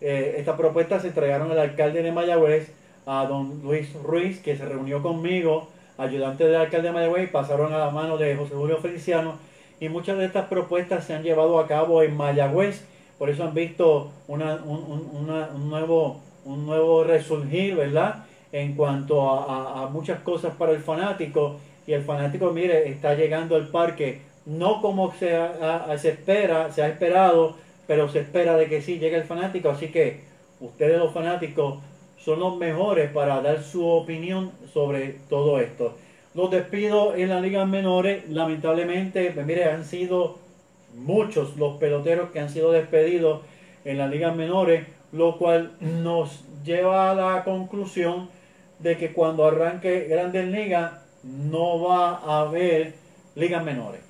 Eh, estas propuestas se entregaron al alcalde de Mayagüez, a don Luis Ruiz, que se reunió conmigo, ayudante del alcalde de Mayagüez, pasaron a la mano de José Julio Feliciano. Y muchas de estas propuestas se han llevado a cabo en Mayagüez, por eso han visto una- un, un- nuevo, un nuevo resurgir, ¿verdad? En cuanto a, a- a muchas cosas para el fanático. Y el fanático, mire, está llegando al parque, no como se, ha- se espera, se ha esperado, pero se espera de que sí llegue el fanático. Así que ustedes los fanáticos son los mejores para dar su opinión sobre todo esto. Los despidos en las ligas menores, lamentablemente, pues mire, han sido muchos los peloteros que han sido despedidos en las ligas menores, lo cual nos lleva a la conclusión de que cuando arranque Grandes Ligas no va a haber ligas menores.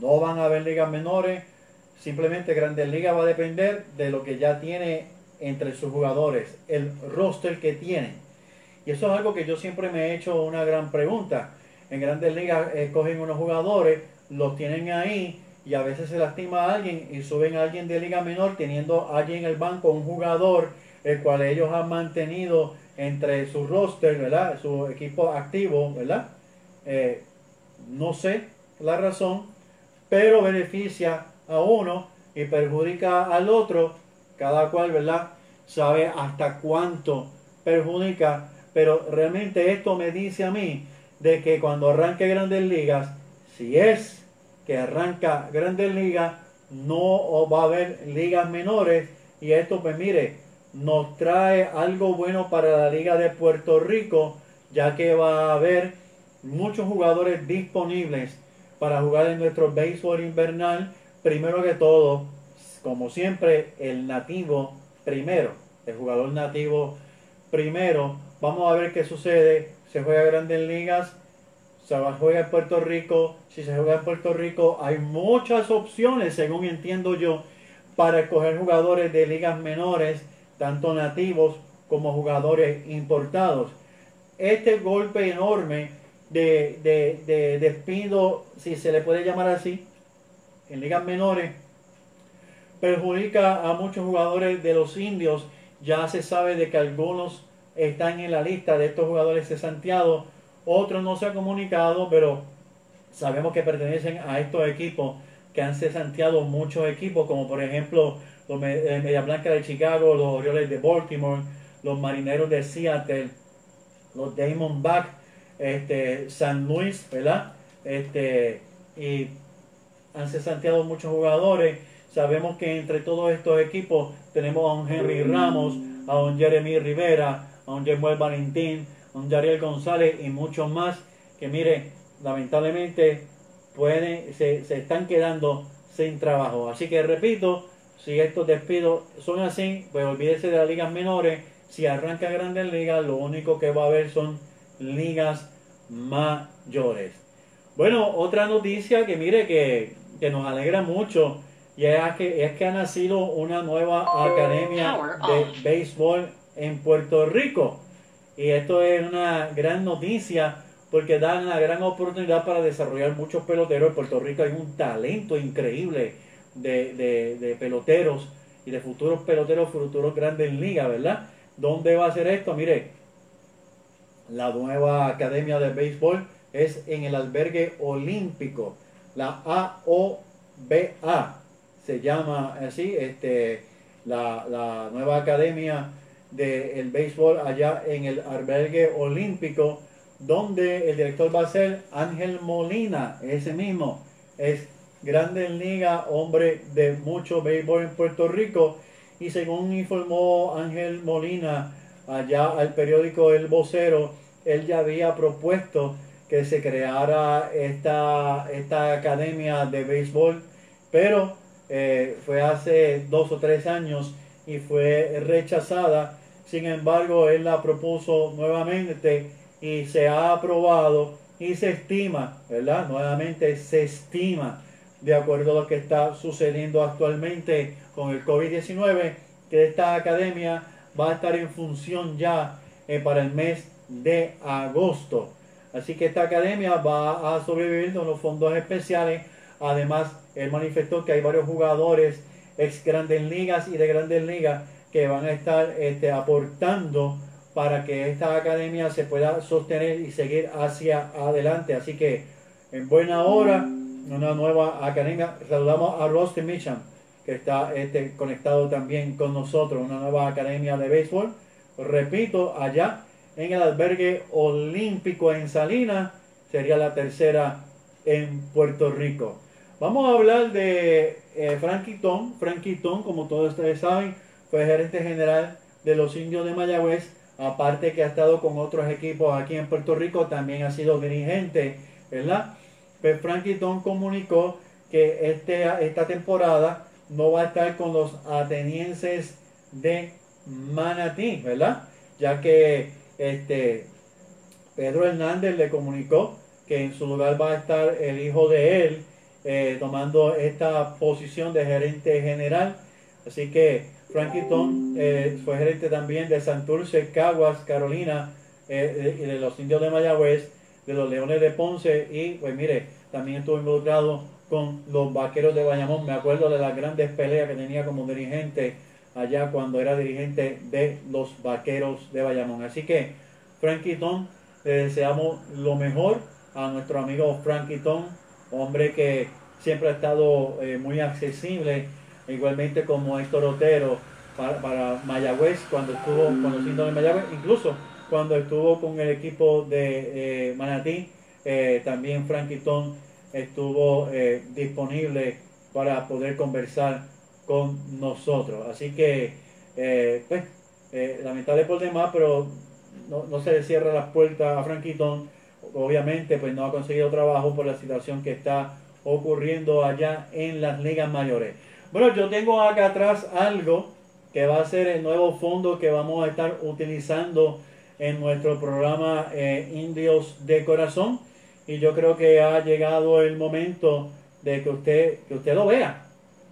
No van a haber ligas menores, simplemente Grandes Ligas va a depender de lo que ya tiene entre sus jugadores, el roster que tienen. Y eso es algo que yo siempre me he hecho una gran pregunta. En grandes ligas escogen unos jugadores, los tienen ahí y a veces se lastima a alguien y suben a alguien de liga menor teniendo allí en el banco un jugador el cual ellos han mantenido entre su roster, ¿verdad? Su equipo activo, ¿verdad? Eh, no sé la razón, pero beneficia a uno y perjudica al otro, cada cual, ¿verdad? Sabe hasta cuánto perjudica, pero realmente esto me dice a mí de que cuando arranque grandes ligas, si es que arranca grandes ligas, no va a haber ligas menores y esto pues mire, nos trae algo bueno para la liga de Puerto Rico, ya que va a haber muchos jugadores disponibles para jugar en nuestro béisbol invernal. Primero que todo, como siempre, el nativo primero, el jugador nativo primero. Vamos a ver qué sucede. Se juega grandes ligas, se juega en Puerto Rico. Si se juega en Puerto Rico, hay muchas opciones, según entiendo yo, para escoger jugadores de ligas menores, tanto nativos como jugadores importados. Este golpe enorme de, de, despido, si se le puede llamar así, en ligas menores, perjudica a muchos jugadores de los indios. Ya se sabe de que algunos están en la lista de estos jugadores de Santiago, otros no se han comunicado, pero sabemos que pertenecen a estos equipos que han cesanteado muchos equipos, como por ejemplo los eh, Media Blanca de Chicago, los Orioles de Baltimore, los Marineros de Seattle, los Diamondbacks este, San Luis, ¿verdad? Este, y han cesanteado muchos jugadores. Sabemos que entre todos estos equipos tenemos a un Henry Ramos, a un Jeremy Rivera, a un Jemuel Valentín, un Yariel González y muchos más que, mire, lamentablemente pueden, se, se están quedando sin trabajo. Así que repito, si estos despidos son así, pues olvídese de las ligas menores. Si arranca grandes ligas, lo único que va a haber son ligas mayores. Bueno, otra noticia que mire que, nos alegra mucho y es que, es que ha nacido una nueva academia de béisbol en Puerto Rico. Y esto es una gran noticia porque da una gran oportunidad para desarrollar muchos peloteros. En Puerto Rico hay un talento increíble de, de peloteros y de futuros peloteros, futuros grandes ligas, ¿verdad? ¿Dónde va a ser esto? Mire, la nueva academia de béisbol es en el albergue olímpico, la AOBA, se llama así, este, la, nueva academia del béisbol allá en el albergue olímpico, donde el director va a ser Ángel Molina, ese mismo, es grande liga, hombre de mucho béisbol en Puerto Rico, y según informó Ángel Molina, allá al periódico El Vocero, él ya había propuesto que se creara esta, esta academia de béisbol, pero eh, fue hace dos o tres años y fue rechazada. Sin embargo, él la propuso nuevamente y se ha aprobado y se estima, ¿verdad? Nuevamente se estima, de acuerdo a lo que está sucediendo actualmente con el COVID-19, que esta academia va a estar en función ya eh, para el mes de agosto. Así que esta academia va a sobrevivir con los fondos especiales. Además, él manifestó que hay varios jugadores ex grandes ligas y de grandes ligas que van a estar este, aportando para que esta academia se pueda sostener y seguir hacia adelante. Así que en buena hora, una nueva academia. Saludamos a Rusty Mitcham, que está este, conectado también con nosotros, una nueva academia de béisbol. Repito, allá en el albergue olímpico en Salinas, sería la tercera en Puerto Rico. Vamos a hablar de eh, Frankie Tom. Frankie Tom, como todos ustedes saben, fue gerente general de los indios de Mayagüez, aparte que ha estado con otros equipos aquí en Puerto Rico, también ha sido dirigente, ¿verdad? Pues Frankie Tom comunicó que este, esta temporada no va a estar con los atenienses de Manatí, ¿verdad? Ya que este, Pedro Hernández le comunicó que en su lugar va a estar el hijo de él eh, tomando esta posición de gerente general. Así que Frankie Tom eh, fue gerente también de Santurce, Caguas, Carolina, eh, de, de los indios de Mayagüez, de los Leones de Ponce y pues mire, también estuvo involucrado con los vaqueros de Bayamón. Me acuerdo de las grandes peleas que tenía como dirigente allá cuando era dirigente de los vaqueros de Bayamón. Así que, Frankie Tom, le deseamos lo mejor a nuestro amigo Frankie Tom, hombre que siempre ha estado eh, muy accesible, igualmente como Héctor Otero para, Mayagüez, cuando estuvo conociendo de Mayagüez, incluso cuando estuvo con el equipo de eh, eh, también Frankie estuvo eh, disponible para poder conversar con nosotros. Así que, eh, pues, lamentable por demás, pero no, no se le cierra las puertas a Frankie. Obviamente, pues no ha conseguido trabajo por la situación que está ocurriendo allá en las ligas mayores. Bueno, yo tengo acá atrás algo que va a ser el nuevo fondo que vamos a estar utilizando en nuestro programa eh, Indios de Corazón. Y yo creo que ha llegado el momento de que usted, que usted lo vea.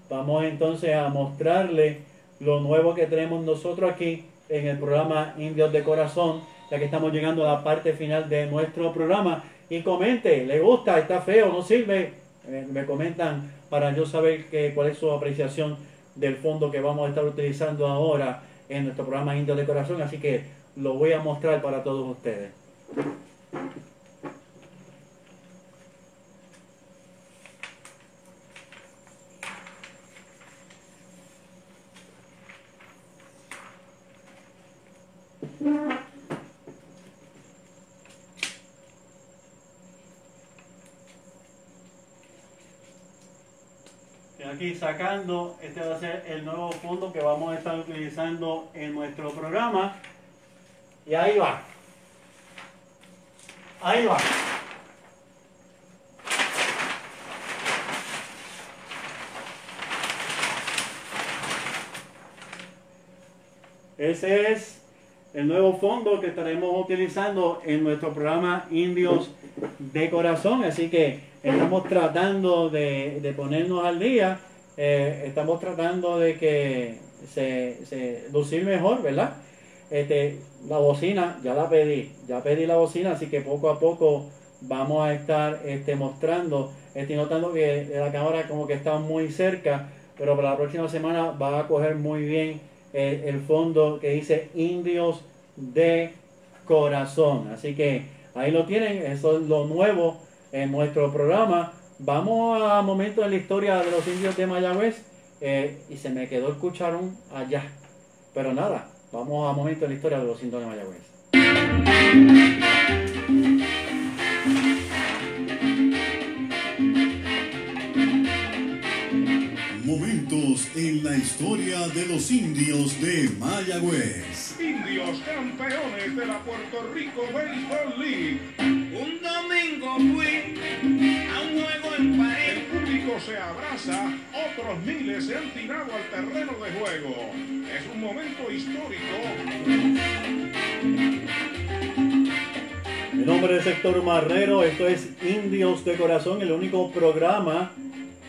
Vamos entonces a mostrarle lo nuevo que tenemos nosotros aquí en el programa Indios de Corazón, ya que estamos llegando a la parte final de nuestro programa. Y comente, ¿le gusta? ¿Está feo? ¿No sirve? Eh, me comentan para yo saber que, cuál es su apreciación del fondo que vamos a estar utilizando ahora en nuestro programa Indios de. Así que lo voy a mostrar para todos ustedes. Aquí sacando, este va a ser el nuevo fondo que vamos a estar utilizando en nuestro programa. Y ahí va. Ahí va. Ese es el nuevo fondo que estaremos utilizando en nuestro programa Indios de Corazón. Así que estamos tratando de, de ponernos al día. eh, estamos tratando de que se, se lucir mejor, ¿verdad? Este, la bocina, ya la pedí, ya pedí la bocina, así que poco a poco vamos a estar este, mostrando. Estoy notando que la cámara como que está muy cerca, pero para la próxima semana va a coger muy bien eh, el fondo que dice Indios de Corazón. Así que ahí lo tienen, eso es lo nuevo en nuestro programa. Vamos a momentos en la historia de los indios de Mayagüez eh, y se me quedó el cucharón allá. Pero nada, vamos a momentos en la historia de los indios de Mayagüez. Momentos en la historia de los indios de Mayagüez. Indios campeones de la Puerto Rico Baseball League. Un domingo fui a un juego en El París. público se abraza, otros miles se han tirado al terreno de juego. Es un momento histórico. Mi nombre es Héctor Marrero, esto es Indios de Corazón, el único programa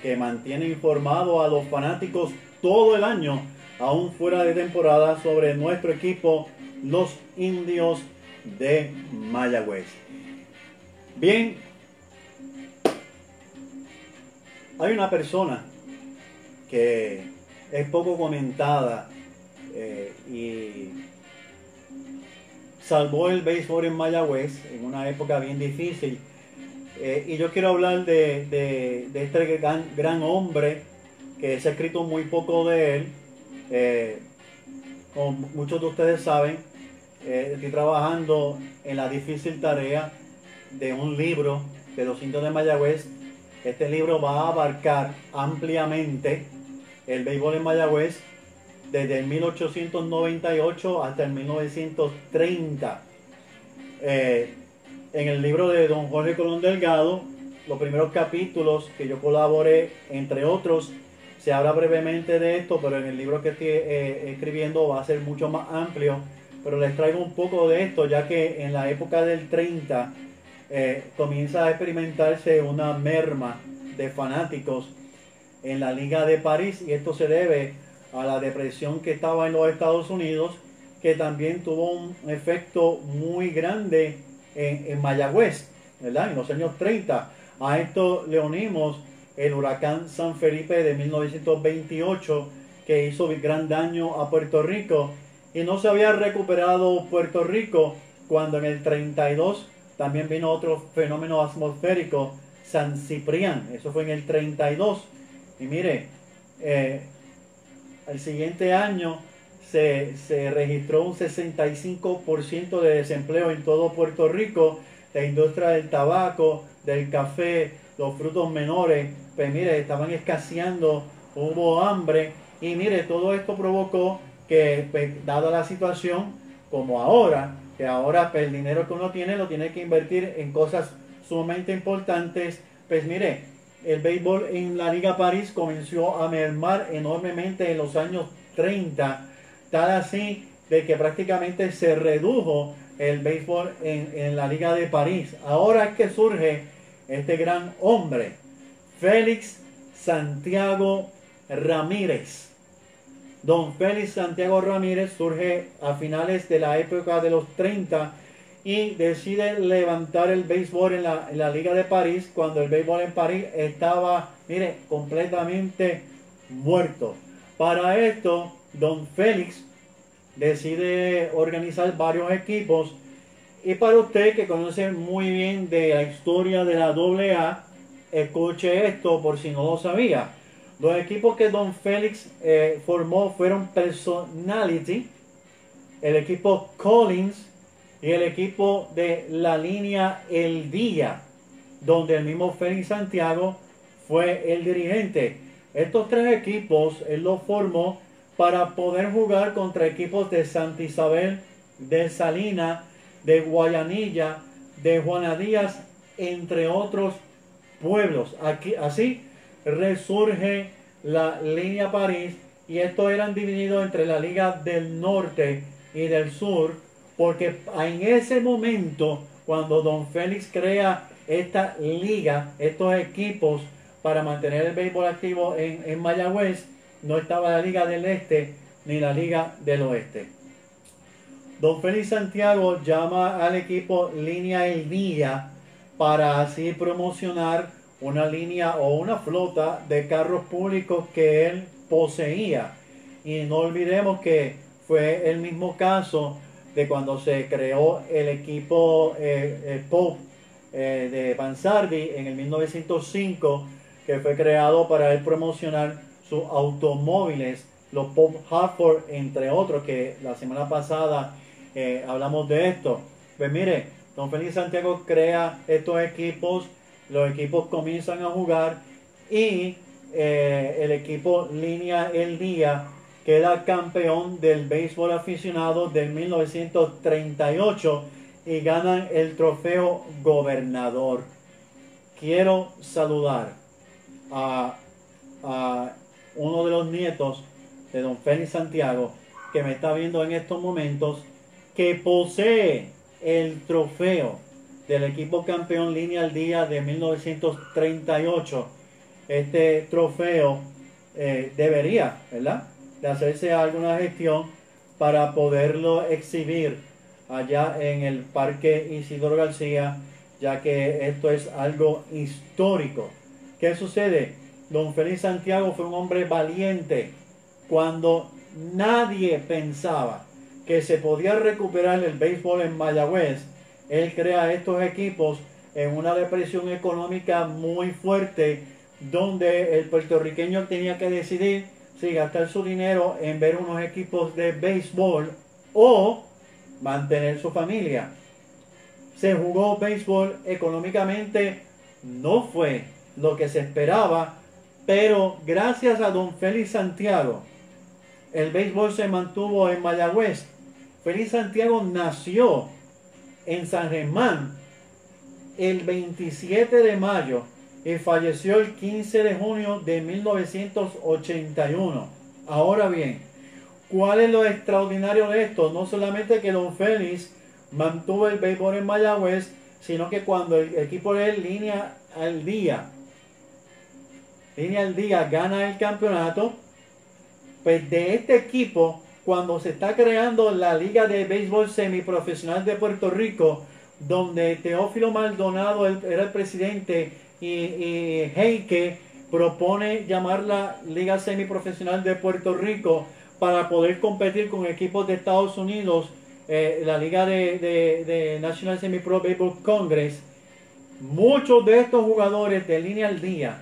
que mantiene informado a los fanáticos todo el año, aún fuera de temporada, sobre nuestro equipo, los Indios de Mayagüez. Bien, hay una persona que es poco comentada eh, y salvó el béisbol en Mayagüez en una época bien difícil. Eh, y yo quiero hablar de, de- este gran, gran hombre que se ha escrito muy poco de él. Eh, como muchos de ustedes saben, estoy trabajando en la difícil tarea de un libro de los indios de Mayagüez. Este libro va a abarcar ampliamente el béisbol en Mayagüez desde el 1898 hasta el 1930. Eh, en el libro de don Jorge Colón Delgado, los primeros capítulos que yo colaboré, entre otros, se habla brevemente de esto, pero en el libro que estoy eh, escribiendo va a ser mucho más amplio. Pero les traigo un poco de esto, ya que en la época del 30 eh, comienza a experimentarse una merma de fanáticos en la Liga de París y esto se debe a la depresión que estaba en los Estados Unidos, que también tuvo un efecto muy grande en, en Mayagüez, ¿verdad? En los años 30. A esto le unimos el huracán San Felipe de 1928, que hizo gran daño a Puerto Rico. Y no se había recuperado Puerto Rico cuando en el 32 también vino otro fenómeno atmosférico, San Ciprián. Eso fue en el 32. Y mire, eh, el siguiente año se, se registró un 65% de desempleo en todo Puerto Rico. La industria del tabaco, del café, los frutos menores, pues mire, estaban escaseando, hubo hambre. Y mire, todo esto provocó que, pues, dada la situación, como ahora, que ahora pues, el dinero que uno tiene lo tiene que invertir en cosas sumamente importantes, pues mire, el béisbol en la Liga París comenzó a mermar enormemente en los años 30, tal así de que prácticamente se redujo el béisbol en, en la Liga de París. Ahora es que surge este gran hombre, Félix Santiago Ramírez. Don Félix Santiago Ramírez surge a finales de la época de los 30 y decide levantar el béisbol en la, en la Liga de París cuando el béisbol en París estaba, mire, completamente muerto. Para esto, don Félix decide organizar varios equipos y para usted que conoce muy bien de la historia de la AA, escuche esto por si no lo sabía. Los equipos que Don Félix eh, formó fueron Personality, el equipo Collins y el equipo de la línea El Día, donde el mismo Félix Santiago fue el dirigente. Estos tres equipos él los formó para poder jugar contra equipos de Santa Isabel, de Salina, de Guayanilla, de Juana Díaz, entre otros pueblos. Aquí, así resurge la línea París y estos eran divididos entre la Liga del Norte y del Sur, porque en ese momento, cuando Don Félix crea esta liga, estos equipos para mantener el béisbol activo en, en Mayagüez, no estaba la Liga del Este ni la Liga del Oeste. Don Félix Santiago llama al equipo Línea El Día para así promocionar una línea o una flota de carros públicos que él poseía. Y no olvidemos que fue el mismo caso de cuando se creó el equipo eh, Pop eh, de Pansardi en el 1905, que fue creado para él promocionar sus automóviles, los Pop Hartford, entre otros, que la semana pasada eh, hablamos de esto. Pues mire, Don Félix Santiago crea estos equipos los equipos comienzan a jugar y eh, el equipo Línea El Día queda campeón del béisbol aficionado del 1938 y ganan el trofeo gobernador. Quiero saludar a, a uno de los nietos de don Félix Santiago que me está viendo en estos momentos que posee el trofeo del equipo campeón línea al día de 1938. Este trofeo eh, debería, ¿verdad? De hacerse alguna gestión para poderlo exhibir allá en el Parque Isidoro García, ya que esto es algo histórico. ¿Qué sucede? Don Félix Santiago fue un hombre valiente cuando nadie pensaba que se podía recuperar el béisbol en Mayagüez él crea estos equipos en una depresión económica muy fuerte donde el puertorriqueño tenía que decidir si gastar su dinero en ver unos equipos de béisbol o mantener su familia. Se jugó béisbol económicamente, no fue lo que se esperaba, pero gracias a don Félix Santiago, el béisbol se mantuvo en Mayagüez. Félix Santiago nació en San Germán el 27 de mayo y falleció el 15 de junio de 1981. Ahora bien, ¿cuál es lo extraordinario de esto? No solamente que Don Félix mantuvo el béisbol en Mayagüez, sino que cuando el equipo de línea al día, línea al día gana el campeonato, Pues de este equipo, cuando se está creando la Liga de Béisbol Semiprofesional de Puerto Rico, donde Teófilo Maldonado era el presidente y, Heike propone llamarla Liga Semiprofesional de Puerto Rico para poder competir con equipos de Estados Unidos, eh, la Liga de, de- de National Semi Pro Baseball Congress. Muchos de estos jugadores de línea al día,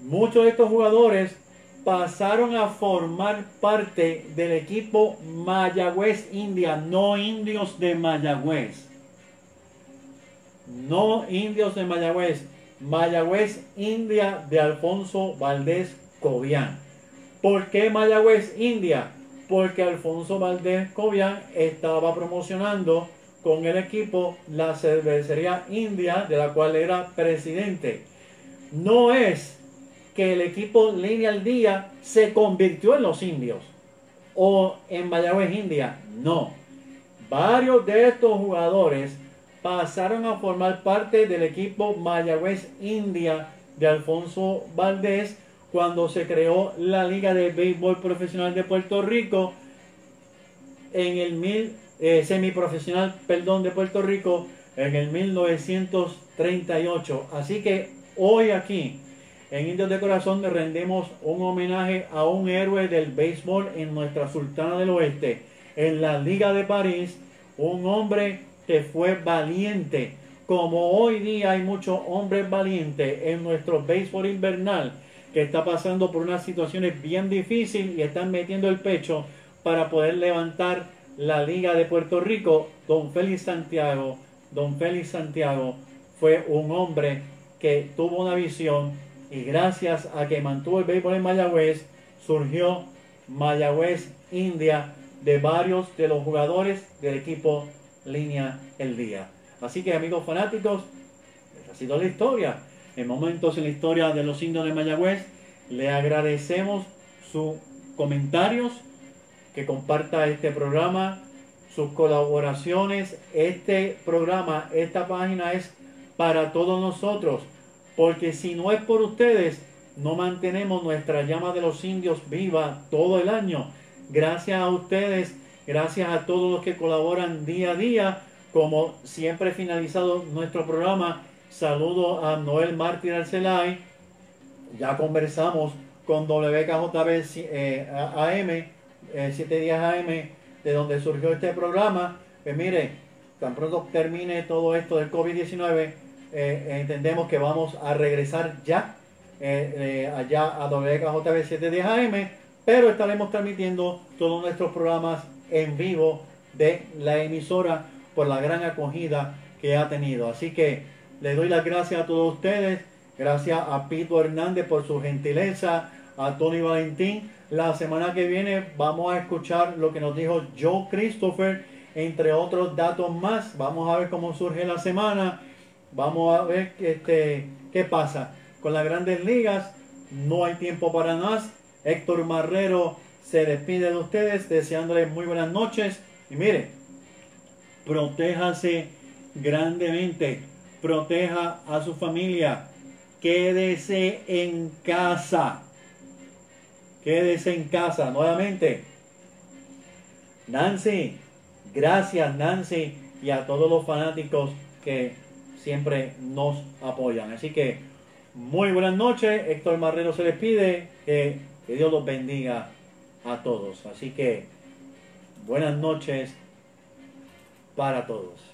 muchos de estos jugadores pasaron a formar parte del equipo Mayagüez India, no indios de Mayagüez. No indios de Mayagüez. Mayagüez India de Alfonso Valdés Cobian. ¿Por qué Mayagüez India? Porque Alfonso Valdés Cobian estaba promocionando con el equipo la cervecería India, de la cual era presidente. No es que el equipo Línea al Día se convirtió en los indios o en Mayagüez India. No. Varios de estos jugadores pasaron a formar parte del equipo Mayagüez India de Alfonso Valdés cuando se creó la Liga de Béisbol Profesional de Puerto Rico en el mil, eh, semiprofesional, perdón, de Puerto Rico en el 1938. Así que hoy aquí en Indios de Corazón le rendimos un homenaje a un héroe del béisbol en nuestra Sultana del Oeste, en la Liga de París, un hombre que fue valiente, como hoy día hay muchos hombres valientes en nuestro béisbol invernal que está pasando por unas situaciones bien difíciles y están metiendo el pecho para poder levantar la Liga de Puerto Rico. Don Félix Santiago, Don Félix Santiago fue un hombre que tuvo una visión y gracias a que mantuvo el béisbol en Mayagüez, surgió Mayagüez India de varios de los jugadores del equipo Línea El Día. Así que amigos fanáticos, esa ha sido la historia. En momentos en la historia de los indios de Mayagüez, le agradecemos sus comentarios, que comparta este programa, sus colaboraciones. Este programa, esta página es para todos nosotros, porque si no es por ustedes, no mantenemos nuestra llama de los indios viva todo el año. Gracias a ustedes, gracias a todos los que colaboran día a día, como siempre finalizado nuestro programa, saludo a Noel Mártir Arcelay, ya conversamos con WKJB eh, AM, eh, 7 días AM, de donde surgió este programa. Pues mire, tan pronto termine todo esto del COVID-19, eh, entendemos que vamos a regresar ya eh, eh, allá a WKJB 7 días AM, pero estaremos transmitiendo todos nuestros programas en vivo de la emisora por la gran acogida que ha tenido. Así que le doy las gracias a todos ustedes. Gracias a Pito Hernández por su gentileza, a Tony Valentín. La semana que viene vamos a escuchar lo que nos dijo Joe Christopher, entre otros datos más. Vamos a ver cómo surge la semana. Vamos a ver este, qué pasa con las grandes ligas. No hay tiempo para más. Héctor Marrero se despide de ustedes deseándoles muy buenas noches. Y mire, protéjase grandemente. Proteja a su familia quédese en casa. Quédese en casa nuevamente. Nancy, gracias Nancy y a todos los fanáticos que siempre nos apoyan. Así que muy buenas noches. Héctor Marrero se despide. Que, que Dios los bendiga a todos. Así que buenas noches para todos.